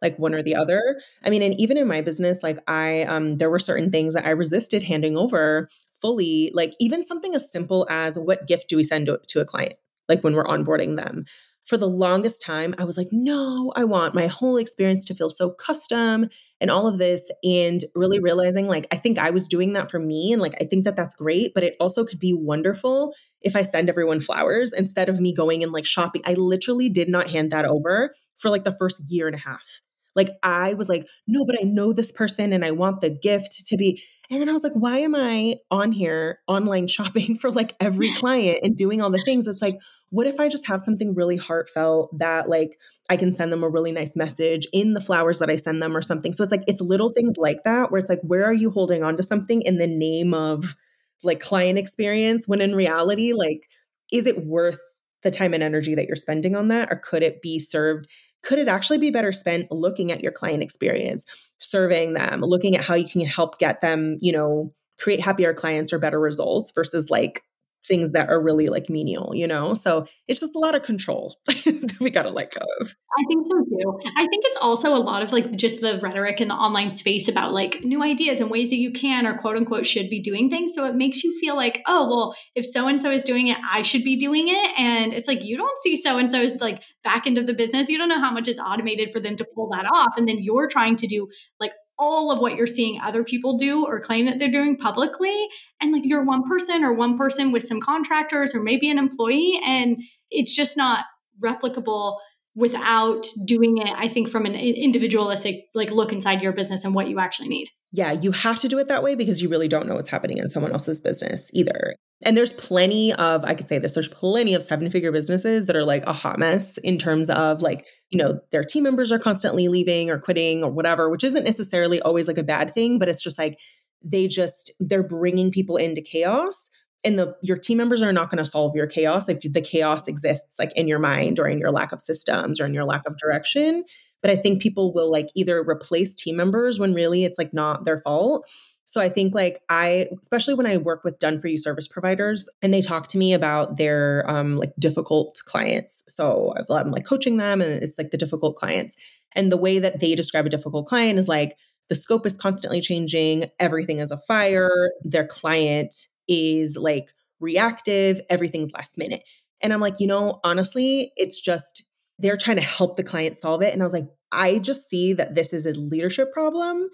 like one or the other. I mean, and even in my business, like I, um, there were certain things that I resisted handing over fully, like even something as simple as what gift do we send to, to a client? Like when we're onboarding them for the longest time, I was like, no, I want my whole experience to feel so custom and all of this. And really mm-hmm. realizing, like, I think I was doing that for me. And like, I think that that's great, but it also could be wonderful if I send everyone flowers instead of me going and like shopping. I literally did not hand that over for like the first year and a half. Like, I was like, no, but I know this person and I want the gift to be. And then I was like, why am I on here online shopping *laughs* for like every client and doing all the things? It's like, what if I just have something really heartfelt that like I can send them a really nice message in the flowers that I send them or something. So it's like it's little things like that where it's like where are you holding on to something in the name of like client experience when in reality like is it worth the time and energy that you're spending on that or could it be served could it actually be better spent looking at your client experience, surveying them, looking at how you can help get them, you know, create happier clients or better results versus like things that are really like menial, you know? So it's just a lot of control *laughs* that we got to let go of. I think so too. I think it's also a lot of like just the rhetoric in the online space about like new ideas and ways that you can or quote unquote should be doing things. So it makes you feel like, oh, well, if so and so is doing it, I should be doing it. And it's like, you don't see so and so is like back end of the business. You don't know how much is automated for them to pull that off. And then you're trying to do like all of what you're seeing other people do or claim that they're doing publicly. And like you're one person or one person with some contractors or maybe an employee. And it's just not replicable without doing it, I think, from an individualistic like look inside your business and what you actually need. Yeah, you have to do it that way because you really don't know what's happening in someone else's business either. And there's plenty of, I could say this, there's plenty of seven figure businesses that are like a hot mess in terms of like, you know, their team members are constantly leaving or quitting or whatever, which isn't necessarily always like a bad thing, but it's just like they just, they're bringing people into chaos and the your team members are not going to solve your chaos if the chaos exists like in your mind or in your lack of systems or in your lack of direction but i think people will like either replace team members when really it's like not their fault so I think like I, especially when I work with done for you service providers and they talk to me about their um, like difficult clients. So I'm like coaching them and it's like the difficult clients. And the way that they describe a difficult client is like the scope is constantly changing. Everything is a fire. Their client is like reactive. Everything's last minute. And I'm like, you know, honestly, it's just they're trying to help the client solve it. And I was like, I just see that this is a leadership problem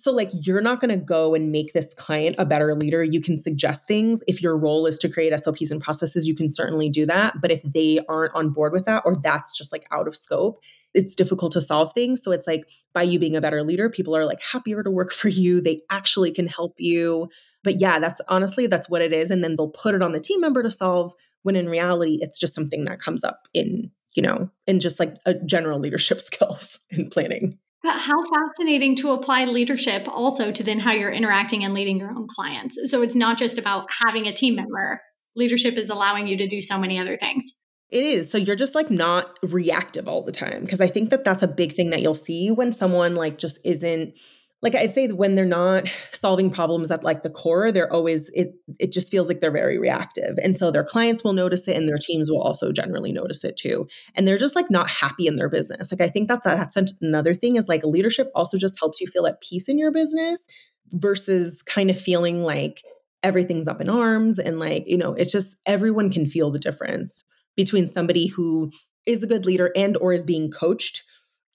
so, like, you're not going to go and make this client a better leader. You can suggest things. If your role is to create SOPs and processes, you can certainly do that. But if they aren't on board with that, or that's just like out of scope, it's difficult to solve things. So, it's like by you being a better leader, people are like happier to work *laughs* for you. They actually can help you. But yeah, that's honestly, that's what it is. And then they'll put it on the team member to solve when in reality, it's just something that comes up in, you know, and just like a general leadership *laughs* skills and planning. But how fascinating to apply leadership also to then how you're interacting and leading your own clients. So it's not just about having a team member. Leadership is allowing you to do so many other things. It is. So you're just like not reactive all the time. Cause I think that that's a big thing that you'll see when someone like just isn't like I'd say when they're not solving problems at like the core, they're always it it just feels like they're very reactive. And so their clients will notice it and their teams will also generally notice it too. And they're just like not happy in their business. Like I think that that's another thing is like leadership also just helps you feel at peace in your business versus kind of feeling like everything's up in arms and like, you know, it's just everyone can feel the difference between somebody who is a good leader and or is being coached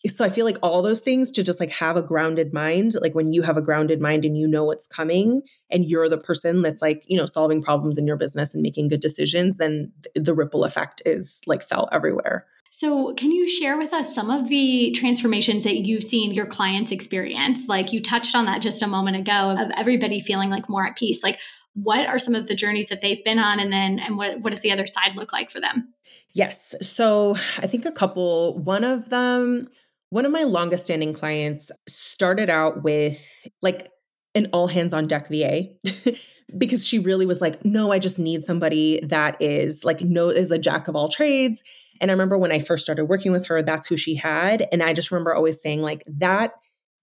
so I feel like all those things to just like have a grounded mind, like when you have a grounded mind and you know what's coming and you're the person that's like, you know, solving problems in your business and making good decisions, then the ripple effect is like felt everywhere. So, can you share with us some of the transformations that you've seen your clients experience? Like you touched on that just a moment ago of everybody feeling like more at peace. Like, what are some of the journeys that they've been on, and then and what what does the other side look like for them? Yes. So, I think a couple. One of them one of my longest standing clients started out with like an all hands on deck VA *laughs* because she really was like, no, I just need somebody that is like, no, is a jack of all trades. And I remember when I first started working with her, that's who she had. And I just remember always saying, like, that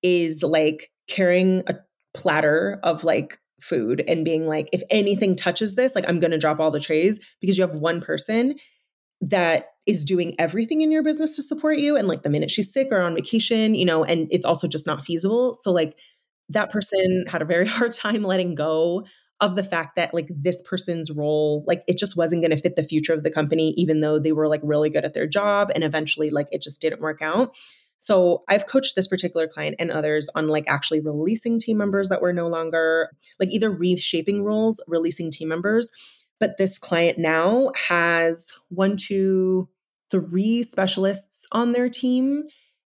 is like carrying a platter of like food and being like, if anything touches this, like, I'm going to drop all the trays because you have one person that is doing everything in your business to support you and like the minute she's sick or on vacation you know and it's also just not feasible. So like that person had a very *laughs* hard time letting go of the fact that like this person's role like it just wasn't going to fit the future of the company even though they were like really good at their job and eventually like it just didn't work out. So I've coached this particular client and others on like actually releasing team members that were no longer like either reshaping roles, releasing team members, but this client now has one, two, three specialists on their team.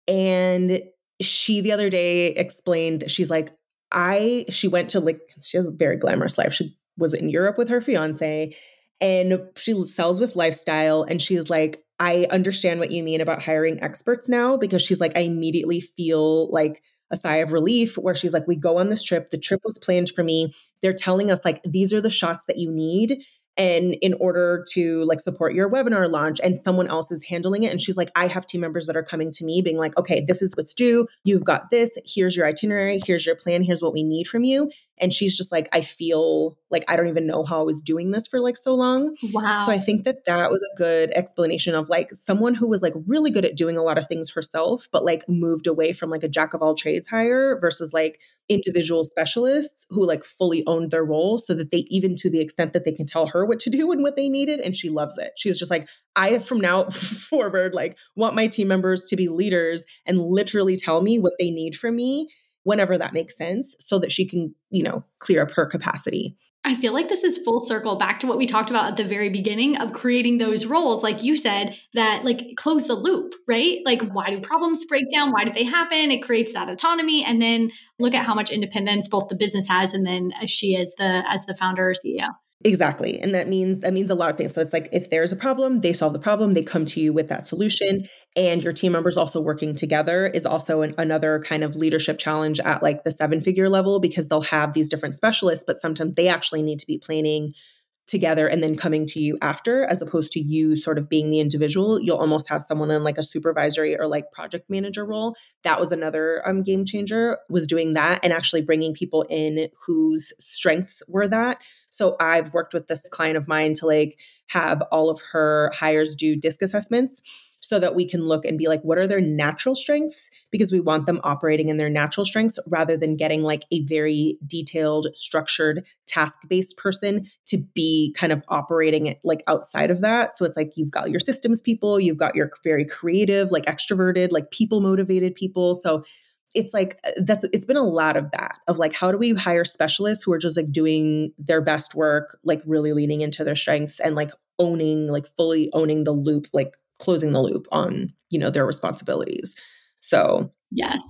And she the other day explained that she's like, I, she went to like, she has a very glamorous life. She was in Europe with her fiance and she sells with lifestyle. And she's like, I understand what you mean about hiring experts now because she's like, I immediately feel like a sigh of relief where she's like, we go on this trip. The trip was planned for me. They're telling us, like, these are the shots that you need and in order to like support your webinar launch and someone else is handling it and she's like i have team members that are coming to me being like okay this is what's due. You've got this. Here's your itinerary. Here's your plan. Here's what we need from you and she's just like i feel like i don't even know how i was doing this for like so long. Wow so i think that that was a good explanation of like someone who was like really good at doing a lot of things herself but like moved away from like a jack of all trades hire versus like individual specialists who like fully owned their role so that they even to the extent that they can tell her what to do and what they needed and she loves it she's just like i from now *laughs* forward like want my team members to be leaders and literally tell me what they need from me whenever that makes sense so that she can you know clear up her capacity I feel like this is full circle back to what we talked about at the very beginning of creating those roles, like you said, that like close the loop, right? Like, why do problems break down? Why do they happen? It creates that autonomy. And then look at how much independence both the business has and then she as the as the founder or CEO. Exactly. And that means that means a lot of things. So it's like if there's a problem, they solve the problem, they come to you with that solution and your team members also working together is also an, another kind of leadership challenge at like the seven figure level because they'll have these different specialists but sometimes they actually need to be planning together and then coming to you after as opposed to you sort of being the individual. You'll almost have someone in like a supervisory or like project manager role. That was another um, game changer was doing that and actually bringing people in whose strengths were that. So i've worked with this client of mine to like have all of her hires do DISC assessments so that we can look and be like, what are their natural strengths? Because we want them operating in their natural strengths rather than getting like a very detailed, structured, task based person to be kind of operating it like outside of that. So it's like you've got your systems people, you've got your very creative, like extroverted, like people motivated people. So it's like uh, that's it's been a lot of that of like how do we hire specialists who are just like doing their best work like really leaning into their strengths and like owning like fully owning the loop like closing the loop on you know their responsibilities so yes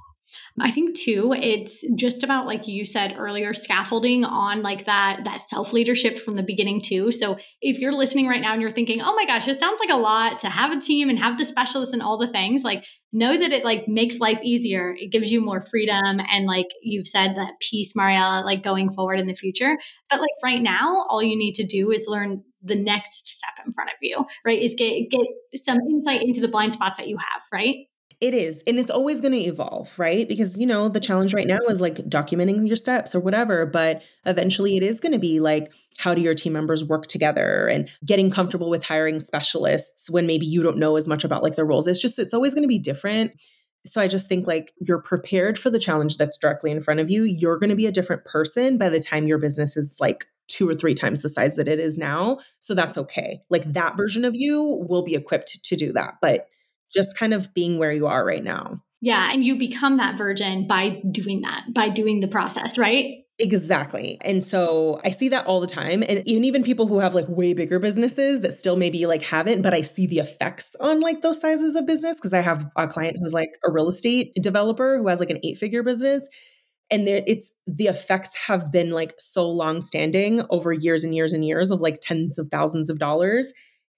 I think too, it's just about like you said earlier, scaffolding on like that that self leadership from the beginning too. So if you're listening right now and you're thinking, oh my gosh, it sounds like a lot to have a team and have the specialists and all the things, like know that it like makes life easier. It gives you more freedom and like you've said that peace, Mariela, like going forward in the future. But like right now, all you need to do is learn the next step in front of you, right? Is get get some insight into the blind spots that you have, right? It is. And it's always going to evolve, right? Because, you know, the challenge right now is like documenting your steps or whatever. But eventually it is going to be like, how do your team members work together and getting comfortable with hiring specialists when maybe you don't know as much about like their roles? It's just, it's always going to be different. So I just think like you're prepared for the challenge that's directly in front of you. You're going to be a different person by the time your business is like two or three times the size that it is now. So that's okay. Like that version of you will be equipped to do that. But just kind of being where you are right now. Yeah. And you become that virgin by doing that, by doing the process, right? Exactly. And so I see that all the time. And even even people who have like way bigger businesses that still maybe like haven't, but I see the effects on like those sizes of business because I have a client who's like a real estate developer who has like an eight figure business. And there, it's the effects have been like so long standing over years and years and years of like tens of thousands of dollars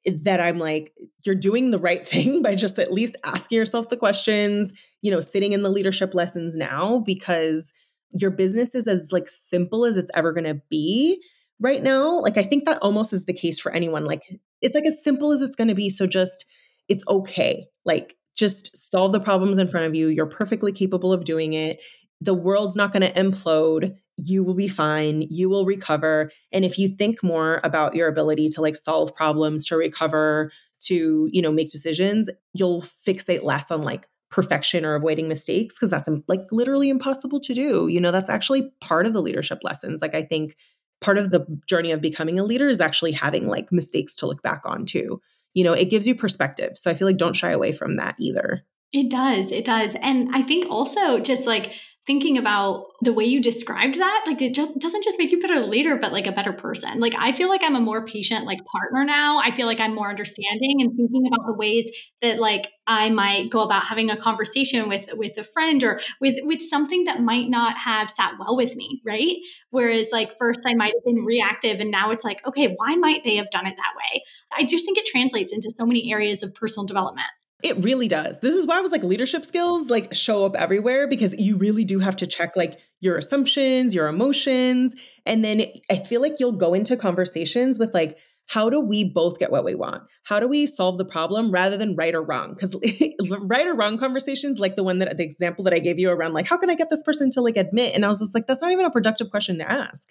eh, that I'm like, you're doing the right *laughs* thing by just at least asking yourself the questions, you know, sitting in the leadership lessons now because your business is as like simple as it's ever going to be right now. Like I think that almost is the case for anyone. Like it's like as simple as it's going to be. So just it's okay. Like just solve the problems in front of you. You're perfectly capable of doing it. The world's not going to implode you will be fine you will recover and if you think more about your ability to like solve problems to recover to you know make decisions you'll fixate less on like perfection or avoiding mistakes because that's like literally impossible to do you know that's actually part of the leadership lessons like i think part of the journey of becoming a leader is actually having like mistakes to look back on too you know it gives you perspective so i feel like don't shy away from that either. It does it does and i think also just like thinking about the way you described that, like it just doesn't just make you better leader, but like a better person. Like I feel like I'm a more patient like partner now. I feel like I'm more understanding and thinking about the ways that like I might go about having a conversation with with a friend or with with something that might not have sat well with me, right? Whereas like first I might have been reactive and now it's like, okay, why might they have done it that way? I just think it translates into so many areas of personal development. It really does. This is why I was like leadership skills like show up everywhere because you really do have to check like your assumptions, your emotions. And then I feel like you'll go into conversations with like, how do we both get what we want? How do we solve the problem rather than right or wrong? Because *laughs* right or wrong conversations, like the one that the example that I gave you around, like, how can I get this person to like admit? And I was just like, that's not even a productive question to ask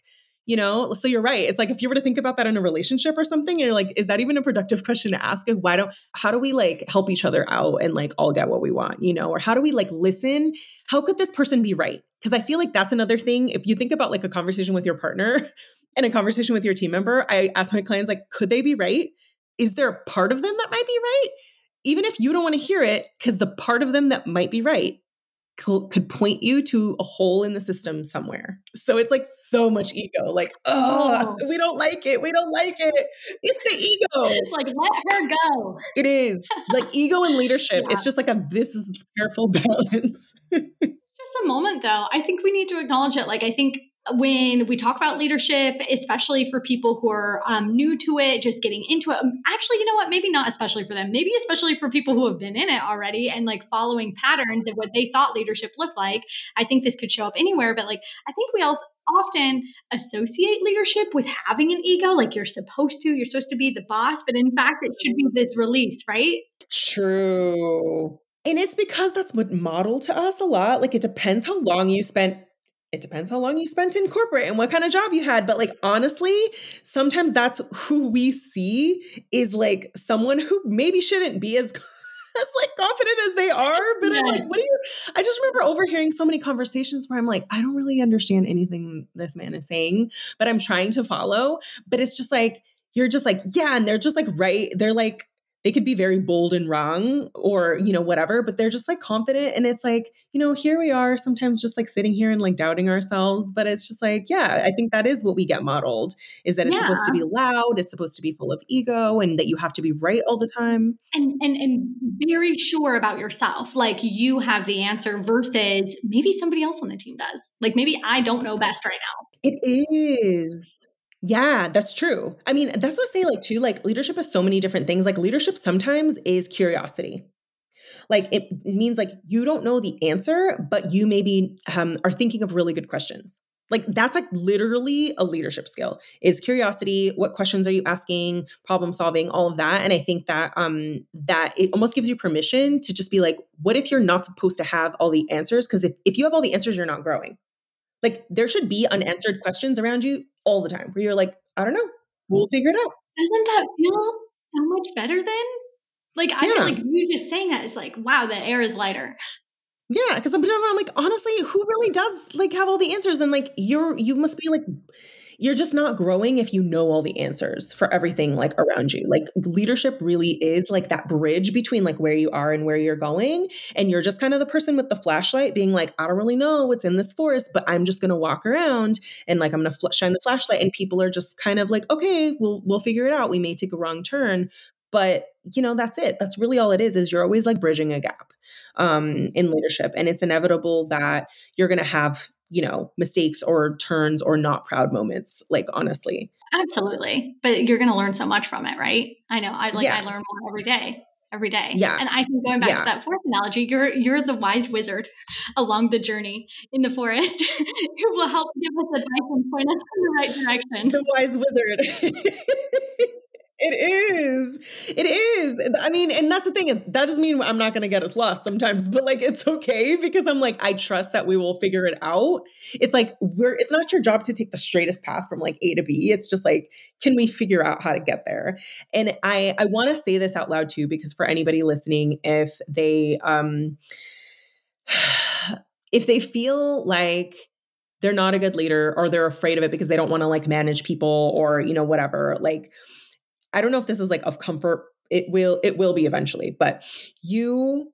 you know? So you're right. It's like if you were to think about that in a relationship or something you're like is that even a productive question to ask? Why don't how do we like help each other out and like all get what we want you know? Or how do we like listen? How could this person be right? Because i feel like that's another thing. If you think about like a conversation with your partner *laughs* and a conversation with your team member i ask my clients like could they be right? Is there a part of them that might be right? Even if you don't want to hear it because the part of them that might be right could point you to a hole in the system somewhere. So it's like so much ego. Like, oh, we don't like it. We don't like it. It's the ego. It's like let her go. It is like ego and *laughs* leadership. Yeah. It's just like a this is careful *laughs* balance. just a moment though. I think we need to acknowledge it. Like I think when we talk about leadership, especially for people who are um, new to it, just getting into it, um, actually, you know what? Maybe not especially for them. Maybe especially for people who have been in it already and like following patterns of what they thought leadership looked like. I think this could show up anywhere, but like I think we also often associate leadership with having an ego, like you're supposed to, you're supposed to be the boss, but in fact, it should be this release, right? True. And it's because that's what modeled to us a lot. Like it depends how long you spent it depends how long you spent in corporate and what kind of job you had. But like honestly, sometimes that's who we see is like someone who maybe shouldn't be as *laughs* as like confident as they are. *laughs* But yeah. I'm like, what do you I just remember overhearing so many conversations where I'm like, I don't really understand anything this man is saying, but I'm trying to follow. But it's just like, you're just like, yeah, and they're just like right. They're like they could be very bold and wrong or you know whatever but they're just like confident and it's like you know here we are sometimes just like sitting here and like doubting ourselves but it's just like yeah i think that is what we get modeled is that it's yeah. supposed to be loud it's supposed to be full of ego and that you have to be right all the time. And and and very sure about yourself like you have the answer versus maybe somebody else on the team does like maybe i don't know best right now. It is yeah, that's true. I mean, that's what I say, like, too, like, leadership is so many different things. Like, leadership sometimes is curiosity. Like, it, means like you don't know the answer, but you maybe um, are thinking of really good questions. Like, that's like literally a leadership skill is curiosity. What questions are you asking? Problem solving, all of that. And I think that, um, that it almost gives you permission to just be like, what if you're not supposed to have all the answers? Because if, if you have all the answers, you're not growing. Like there should be unanswered questions around you all the time where you're like, I don't know, we'll figure it out. Doesn't that feel so much better then? Like I yeah. feel like you just saying that is like, wow, the air is lighter. Yeah, because I'm, I'm like, honestly, who really does like have all the answers? And like you're you must be like you're just not growing if you know all the answers for everything like around you. Like leadership really is like that bridge between like where you are and where you're going. And you're just kind of the person with the flashlight being like, I don't really know what's in this forest, but I'm just going to walk around and like I'm going to fl- shine the flashlight. And people are just kind of like, okay, we'll, we'll figure it out. We may take a wrong turn, but you know that's it that's really all it is is you're always like bridging a gap um, in leadership and it's inevitable that you're going to have you know, mistakes or turns or not proud moments, like honestly. Absolutely. But you're going to learn so much from it, right? I know. I like yeah. I learn more every day. Every day. Yeah. And I think going back yeah. to that forest analogy, you're you're the wise wizard *laughs* along the journey in the forest *laughs* who will help give us advice and point us in the right *laughs* direction. The wise wizard. It is. It is. I mean, and that's the thing is that doesn't mean I'm not going to get us lost sometimes, but like it's okay because I'm like I trust that we will figure it out. It's like we're it's not your job to take the straightest path from like A to B. It's just like can we figure out how to get there? And I I want to say this out loud too because for anybody listening if they um *sighs* if they feel like they're not a good leader or they're afraid of it because they don't want to like manage people or you know whatever like I don't know if this is like of comfort. It will it will be eventually, but you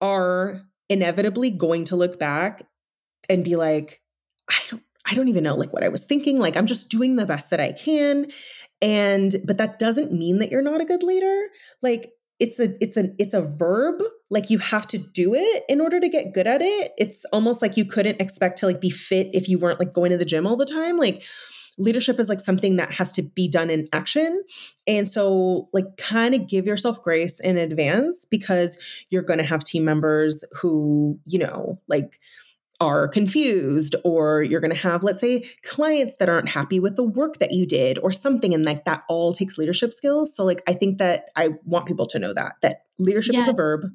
are inevitably going to look back and be like, I don't I don't even know like what I was thinking. Like I'm just doing the best that I can. And but that doesn't mean that you're not a good leader. Like it's a it's a it's a verb like you have to do it in order to get good at it it's almost like you couldn't expect to like be fit if you weren't like going to the gym all the time like leadership is like something that has to be done in action. And so, like, kind of give yourself grace in advance because you're going to have team members who, you know, like, are confused or you're going to have let's say clients that aren't happy with the work that you did or something and like that all takes leadership skills so like i think that i want people to know that that leadership yeah. is a verb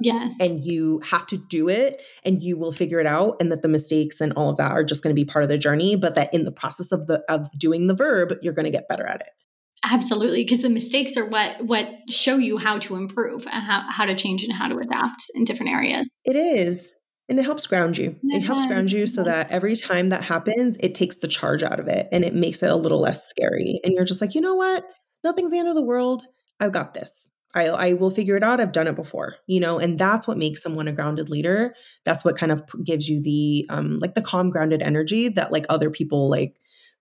Yes. And you have to do it and you will figure it out and that the mistakes and all of that are just going to be part of the journey, but that in the process of the of doing the verb, you're going to get better at it. Absolutely, because the mistakes are what what show you how to improve and how, how to change and how to adapt in different areas. It is. And it helps ground you. It helps ground you so that every time that happens, it takes the charge out of it and it makes it a little less scary. And you're just like, you know what? Nothing's the end of the world. I've got this I, I will figure it out. I've done it before, you know, and that's what makes someone a grounded leader. That's what kind of gives you the um like the calm, grounded energy that like other people like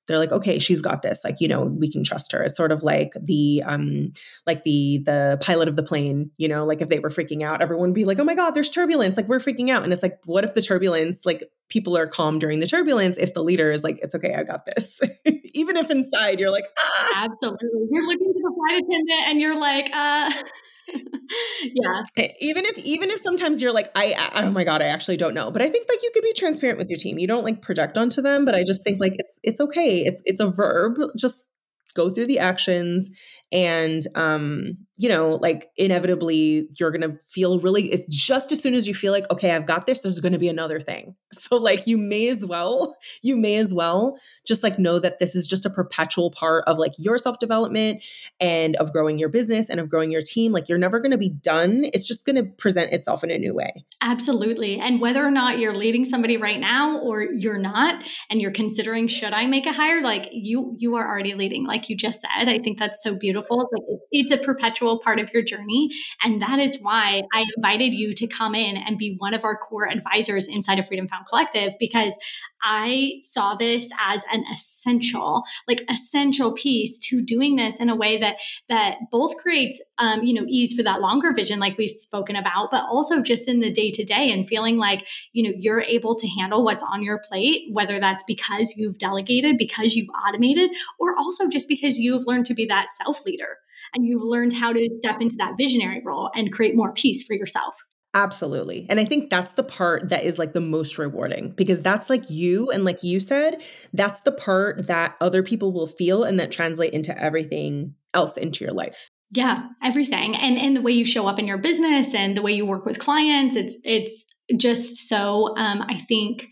they're like okay she's got this like you know we can trust her. It's sort of like the um like the the pilot of the plane you know like if they were freaking out everyone would be like oh my god there's turbulence like we're freaking out. And it's like what if the turbulence like people are calm during the turbulence if the leader is like it's okay i got this. *laughs* Even if inside you're like ah. absolutely. You're looking to the flight attendant and you're like uh *laughs* *laughs* yeah. Even if even if sometimes you're like, I, I oh my god, I actually don't know. But I think like you could be transparent with your team. You don't like project onto them, but I just think like it's it's okay. It's it's a verb. Just go through the actions and um you know like inevitably you're going to feel really it's just as soon as you feel like okay I've got this there's going to be another thing. *laughs* So like you may as well you may as well just like know that this is just a perpetual part of like your self development and of growing your business and of growing your team like you're never going to be done it's just going to present itself in a new way. Absolutely and whether or not you're leading somebody right now or you're not and you're considering should I make a hire? Like you you are already leading like you just said I think that's so beautiful beautiful. It's like it's a perpetual part of your journey. And that is why I invited you to come in and be one of our core advisors inside of Freedom Found Collective because I saw this as an essential, like essential piece to doing this in a way that that both creates um, you know, ease for that longer vision, like we've spoken about, but also just in the day to day and feeling like, you know, you're able to handle what's on your plate, whether that's because you've delegated, because you've automated, or also just because you've learned to be that self leader and you've learned how to step into that visionary role and create more peace for yourself. Absolutely. And I think that's the part that is like the most rewarding because that's like you. And like you said, that's the part that other people will feel and that translate into everything else into your life. Yeah, everything. And and the way you show up in your business and the way you work with clients, it's it's just so um I think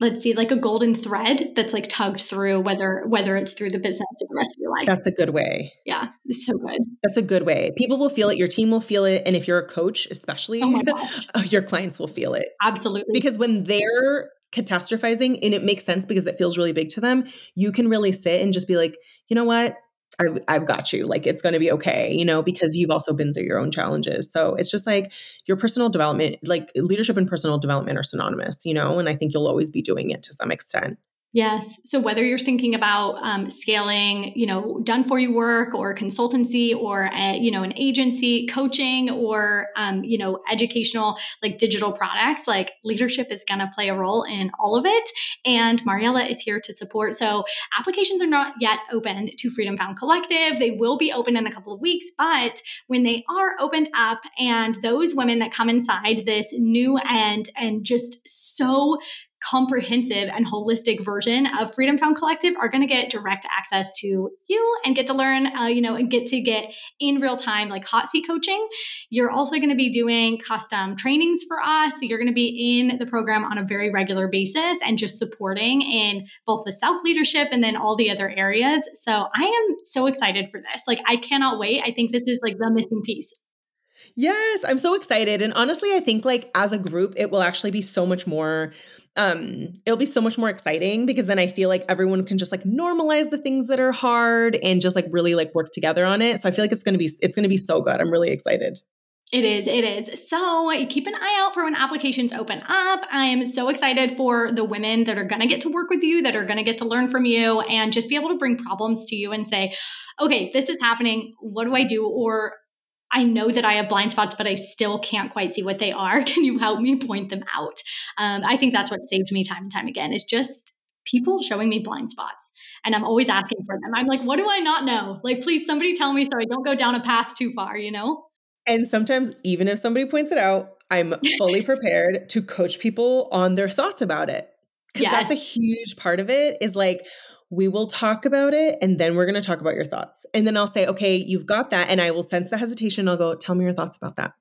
let's see like a golden thread that's like tugged through whether whether it's through the business or the rest of your life. That's a good way. Yeah it's so good. That's a good way. People will feel it your team will feel it and if you're a coach especially oh, *laughs* oh your clients will feel it. Absolutely. Because when they're catastrophizing and it makes sense because it feels really big to them you can really sit and just be like you know what I, I've got you. Like it's going to be okay, you know, because you've also been through your own challenges. So it's just like your personal development, like leadership and personal development are synonymous, you know, and I think you'll always be doing it to some extent. Yes. So whether you're thinking about um, scaling, you know, done for you work or consultancy or, a, you know, an agency, coaching or, um, you know, educational, like digital products, like leadership is going to play a role in all of it. And Mariela is here to support. So applications are not yet open to Freedom Found Collective. They will be open in a couple of weeks, but when they are opened up and those women that come inside this new and, and just so comprehensive and holistic version of Freedom Found Collective are going to get direct access to you and get to learn, uh, you know, and get to get in real time, like hot seat coaching. You're also going to be doing custom trainings for us. So you're going to be in the program on a very regular basis and just supporting in both the self leadership and then all the other areas. So I am so excited for this. Like, I cannot wait. I think this is like the missing piece. Yes, I'm so excited. And honestly, I think like as a group, it will actually be so much more um it'll be so much more exciting because then I feel like everyone can just like normalize the things that are hard and just like really like work together on it. So I feel like it's going to be it's going to be so good. I'm really excited. It is, it is. So keep an eye out for when applications open up. I'm so excited for the women that are going to get to work with you, that are going to get to learn from you, and just be able to bring problems to you and say, okay, this is happening. What do I do? Or I know that I have blind spots, but I still can't quite see what they are. *laughs* Can you help me point them out? Um, I think that's what saved me time and time again is just people showing me blind spots. And I'm always asking for them. I'm like, what do I not know? Like, please, somebody tell me so I don't go down a path too far, you know? And sometimes, even if somebody points it out, I'm fully *laughs* prepared to coach people on their thoughts about it. Because yes. that's a huge part of it is like, we will talk about it and then we're going to talk about your thoughts. And then I'll say, okay, you've got that. And I will sense the hesitation. I'll go, tell me your thoughts about that.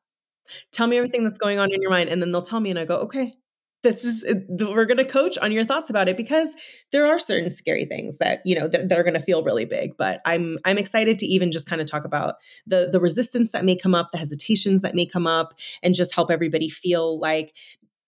Tell me everything that's going on in your mind. And then they'll tell me, and I go, okay, this is, uh, we're going to coach on your thoughts about it because there are certain scary things that, you know, that, that are going to feel really big. But I'm, I'm excited to even just kind of talk about the, the resistance that may come up, the hesitations that may come up, and just help everybody feel like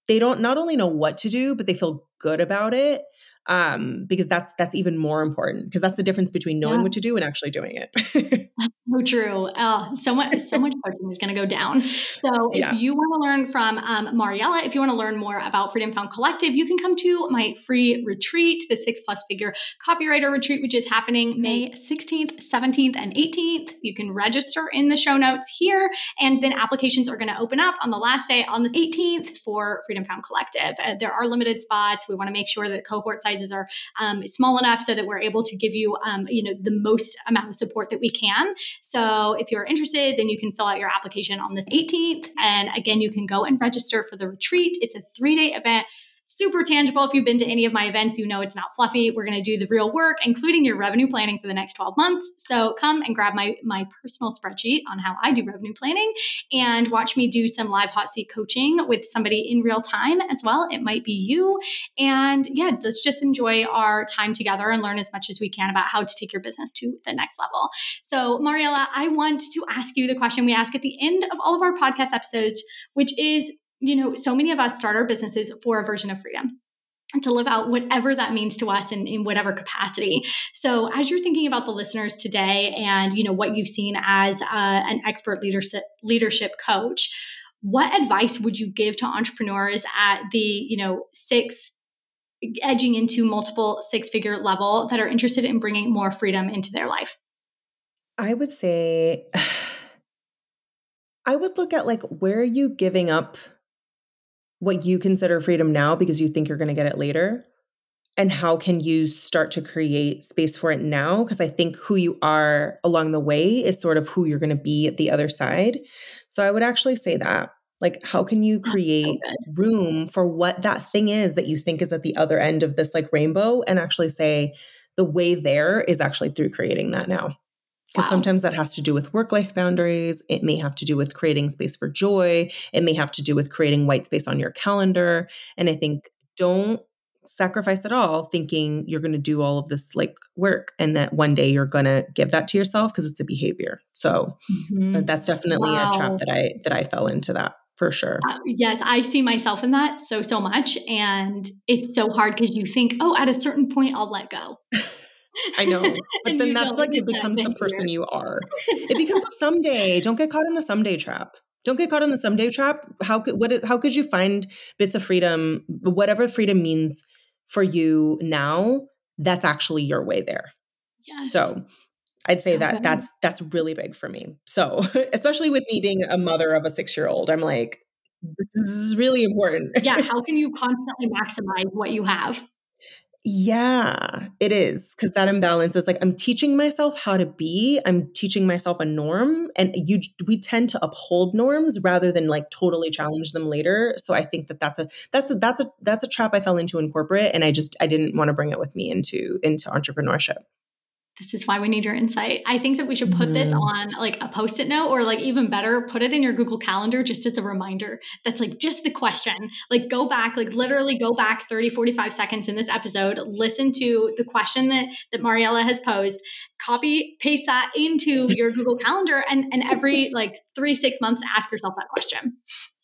they don't not only know what to do, but they feel good about it um, because that's that's even more important because that's the difference between knowing yeah. what to do and actually doing it. *laughs* that's so true. Uh, so much so much coaching is going to go down. So if yeah. you want to learn from um, Mariela, if you want to learn more about Freedom Found Collective, you can come to my free retreat, the Six Plus Figure Copywriter Retreat, which is happening May 16th, 17th, and 18th. You can register in the show notes here, and then applications are going to open up on the last day on the 18th for Freedom Found Collective. Uh, there are limited spots. We want to make sure that cohort sizes are um, small enough so that we're able to give you, um, you know, the most amount of support that we can. So if you're interested, then you can fill out your application on the 18th. And again, you can go and register for the retreat. It's a three day event super tangible. If you've been to any of my events, you know it's not fluffy. We're going to do the real work, including your revenue planning for the next 12 months. So come and grab my my personal spreadsheet on how I do revenue planning and watch me do some live hot seat coaching with somebody in real time as well. It might be you. And yeah, let's just enjoy our time together and learn as much as we can about how to take your business to the next level. So, Mariela, I want to ask you the question we ask at the end of all of our podcast episodes, which is you know, so many of us start our businesses for a version of freedom to live out whatever that means to us in, in whatever capacity. So as you're thinking about the listeners today and you know what you've seen as uh, an expert leadership leadership coach what advice would you give to entrepreneurs at the you know six edging into multiple six figure level that are interested in bringing more freedom into their life? I would say *sighs* i would look at like where are you giving up what you consider freedom now because you think you're going to get it later? And how can you start to create space for it now? Because I think who you are along the way is sort of who you're going to be at the other side. So I would actually say that. Like, how can you create so room for what that thing is that you think is at the other end of this like rainbow and actually say, the way there is actually through creating that now? Because wow. sometimes that has to do with work life boundaries. It may have to do with creating space for joy. It may have to do with creating white space on your calendar. And I think don't sacrifice at all thinking you're going to do all of this like work and that one day you're going to give that to yourself because it's a behavior. So mm-hmm. that's definitely wow. a trap that I that I fell into that for sure. Uh, yes, I see myself in that so so much and it's so hard because you think, "Oh, at a certain point I'll let go." I know. *laughs* But then that's like it becomes the person you are. It *laughs* becomes a someday. Don't get caught in the someday trap. Don't get caught in the someday trap. How could what how could you find bits of freedom, whatever freedom means for you now, that's actually your way there. Yes. So I'd say so that good. that's that's really big for me. So, *laughs* especially with me being a mother of a 6-year-old, I'm like this is really important. yeah, how can you constantly maximize what you have? Yeah, it is because that imbalance is like I'm teaching myself how to be. I'm teaching myself a norm, and you we tend to uphold norms rather than like totally challenge them later. So I think that that's a that's a that's a that's a trap I fell into in corporate, and I just I didn't want to bring it with me into into entrepreneurship this is why we need your insight. I think that we should put mm. this on like a post it note or like even better, put it in your Google Calendar just as a reminder. That's like just the question. Like go back, like literally go back 30, 45 seconds in this episode, listen to the question that, that Mariela has posed, copy, paste that into *laughs* your Google Calendar, and, and every like three, six months, ask yourself that question.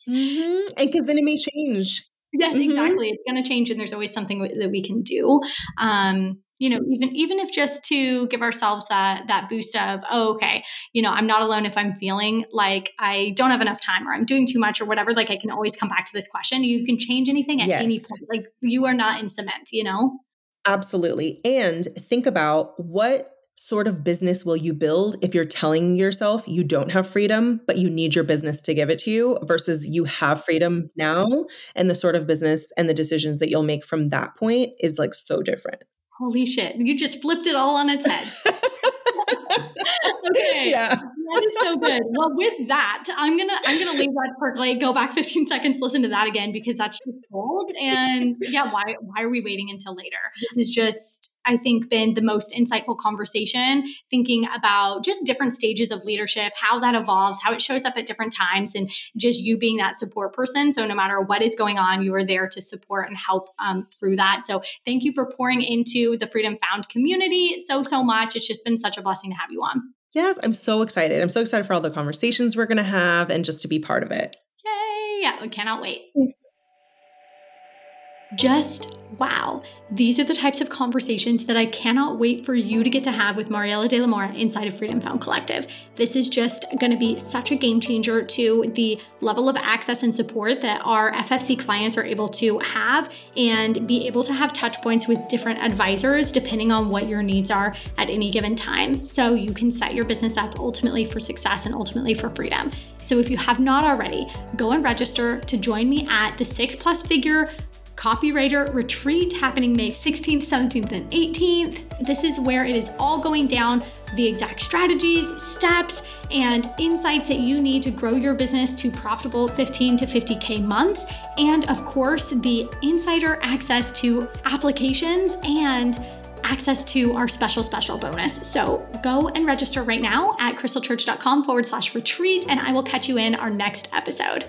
Mm-hmm. And because then it may change. Yes, mm-hmm. exactly. It's going to change, and there's always something that we can do. Um, you know even even if just to give ourselves that that boost of oh okay you know i'm not alone if i'm feeling like i don't have enough time or i'm doing too much or whatever like i can always come back to this question you can change anything at yes. any point like you are not in cement you know absolutely and think about what sort of business will you build if you're telling yourself you don't have freedom, but you need your business to give it to you versus you have freedom now and the sort of business and the decisions that you'll make from that point is like so different. Holy shit. You just flipped it all on its head. *laughs* okay. Yeah. That is so good. Well, with that, I'm gonna I'm gonna leave that percolate, go back 15 seconds, listen to that again because that's just gold. And yeah, why why are we waiting until later? This is just I think, been the most insightful conversation, thinking about just different stages of leadership, how that evolves, how it shows up at different times, and just you being that support person. So, no matter what is going on, you are there to support and help um, through that. So, thank you for pouring into the Freedom Found community so, so much. It's just been such a blessing to have you on. Yes, I'm so excited. I'm so excited for all the conversations we're going to have and just to be part of it. Yay! Yeah, we cannot wait. Thanks. Just wow, these are the types of conversations that I cannot wait for you to get to have with Mariela De La Mora inside of Freedom Found Collective. This is just going to be such a game changer to the level of access and support that our FFC clients are able to have and be able to have touch points with different advisors depending on what your needs are at any given time. So you can set your business up ultimately for success and ultimately for freedom. So if you have not already, go and register to join me at the six plus figure copywriter retreat happening May 16th, 17th, and 18th. This is where it is all going down the exact strategies, steps, and insights that you need to grow your business to profitable 15 to 50K months. And of course, the insider access to applications and access to our special, special bonus. So go and register right now at krystlechurch.com forward slash retreat, and I will catch you in our next episode.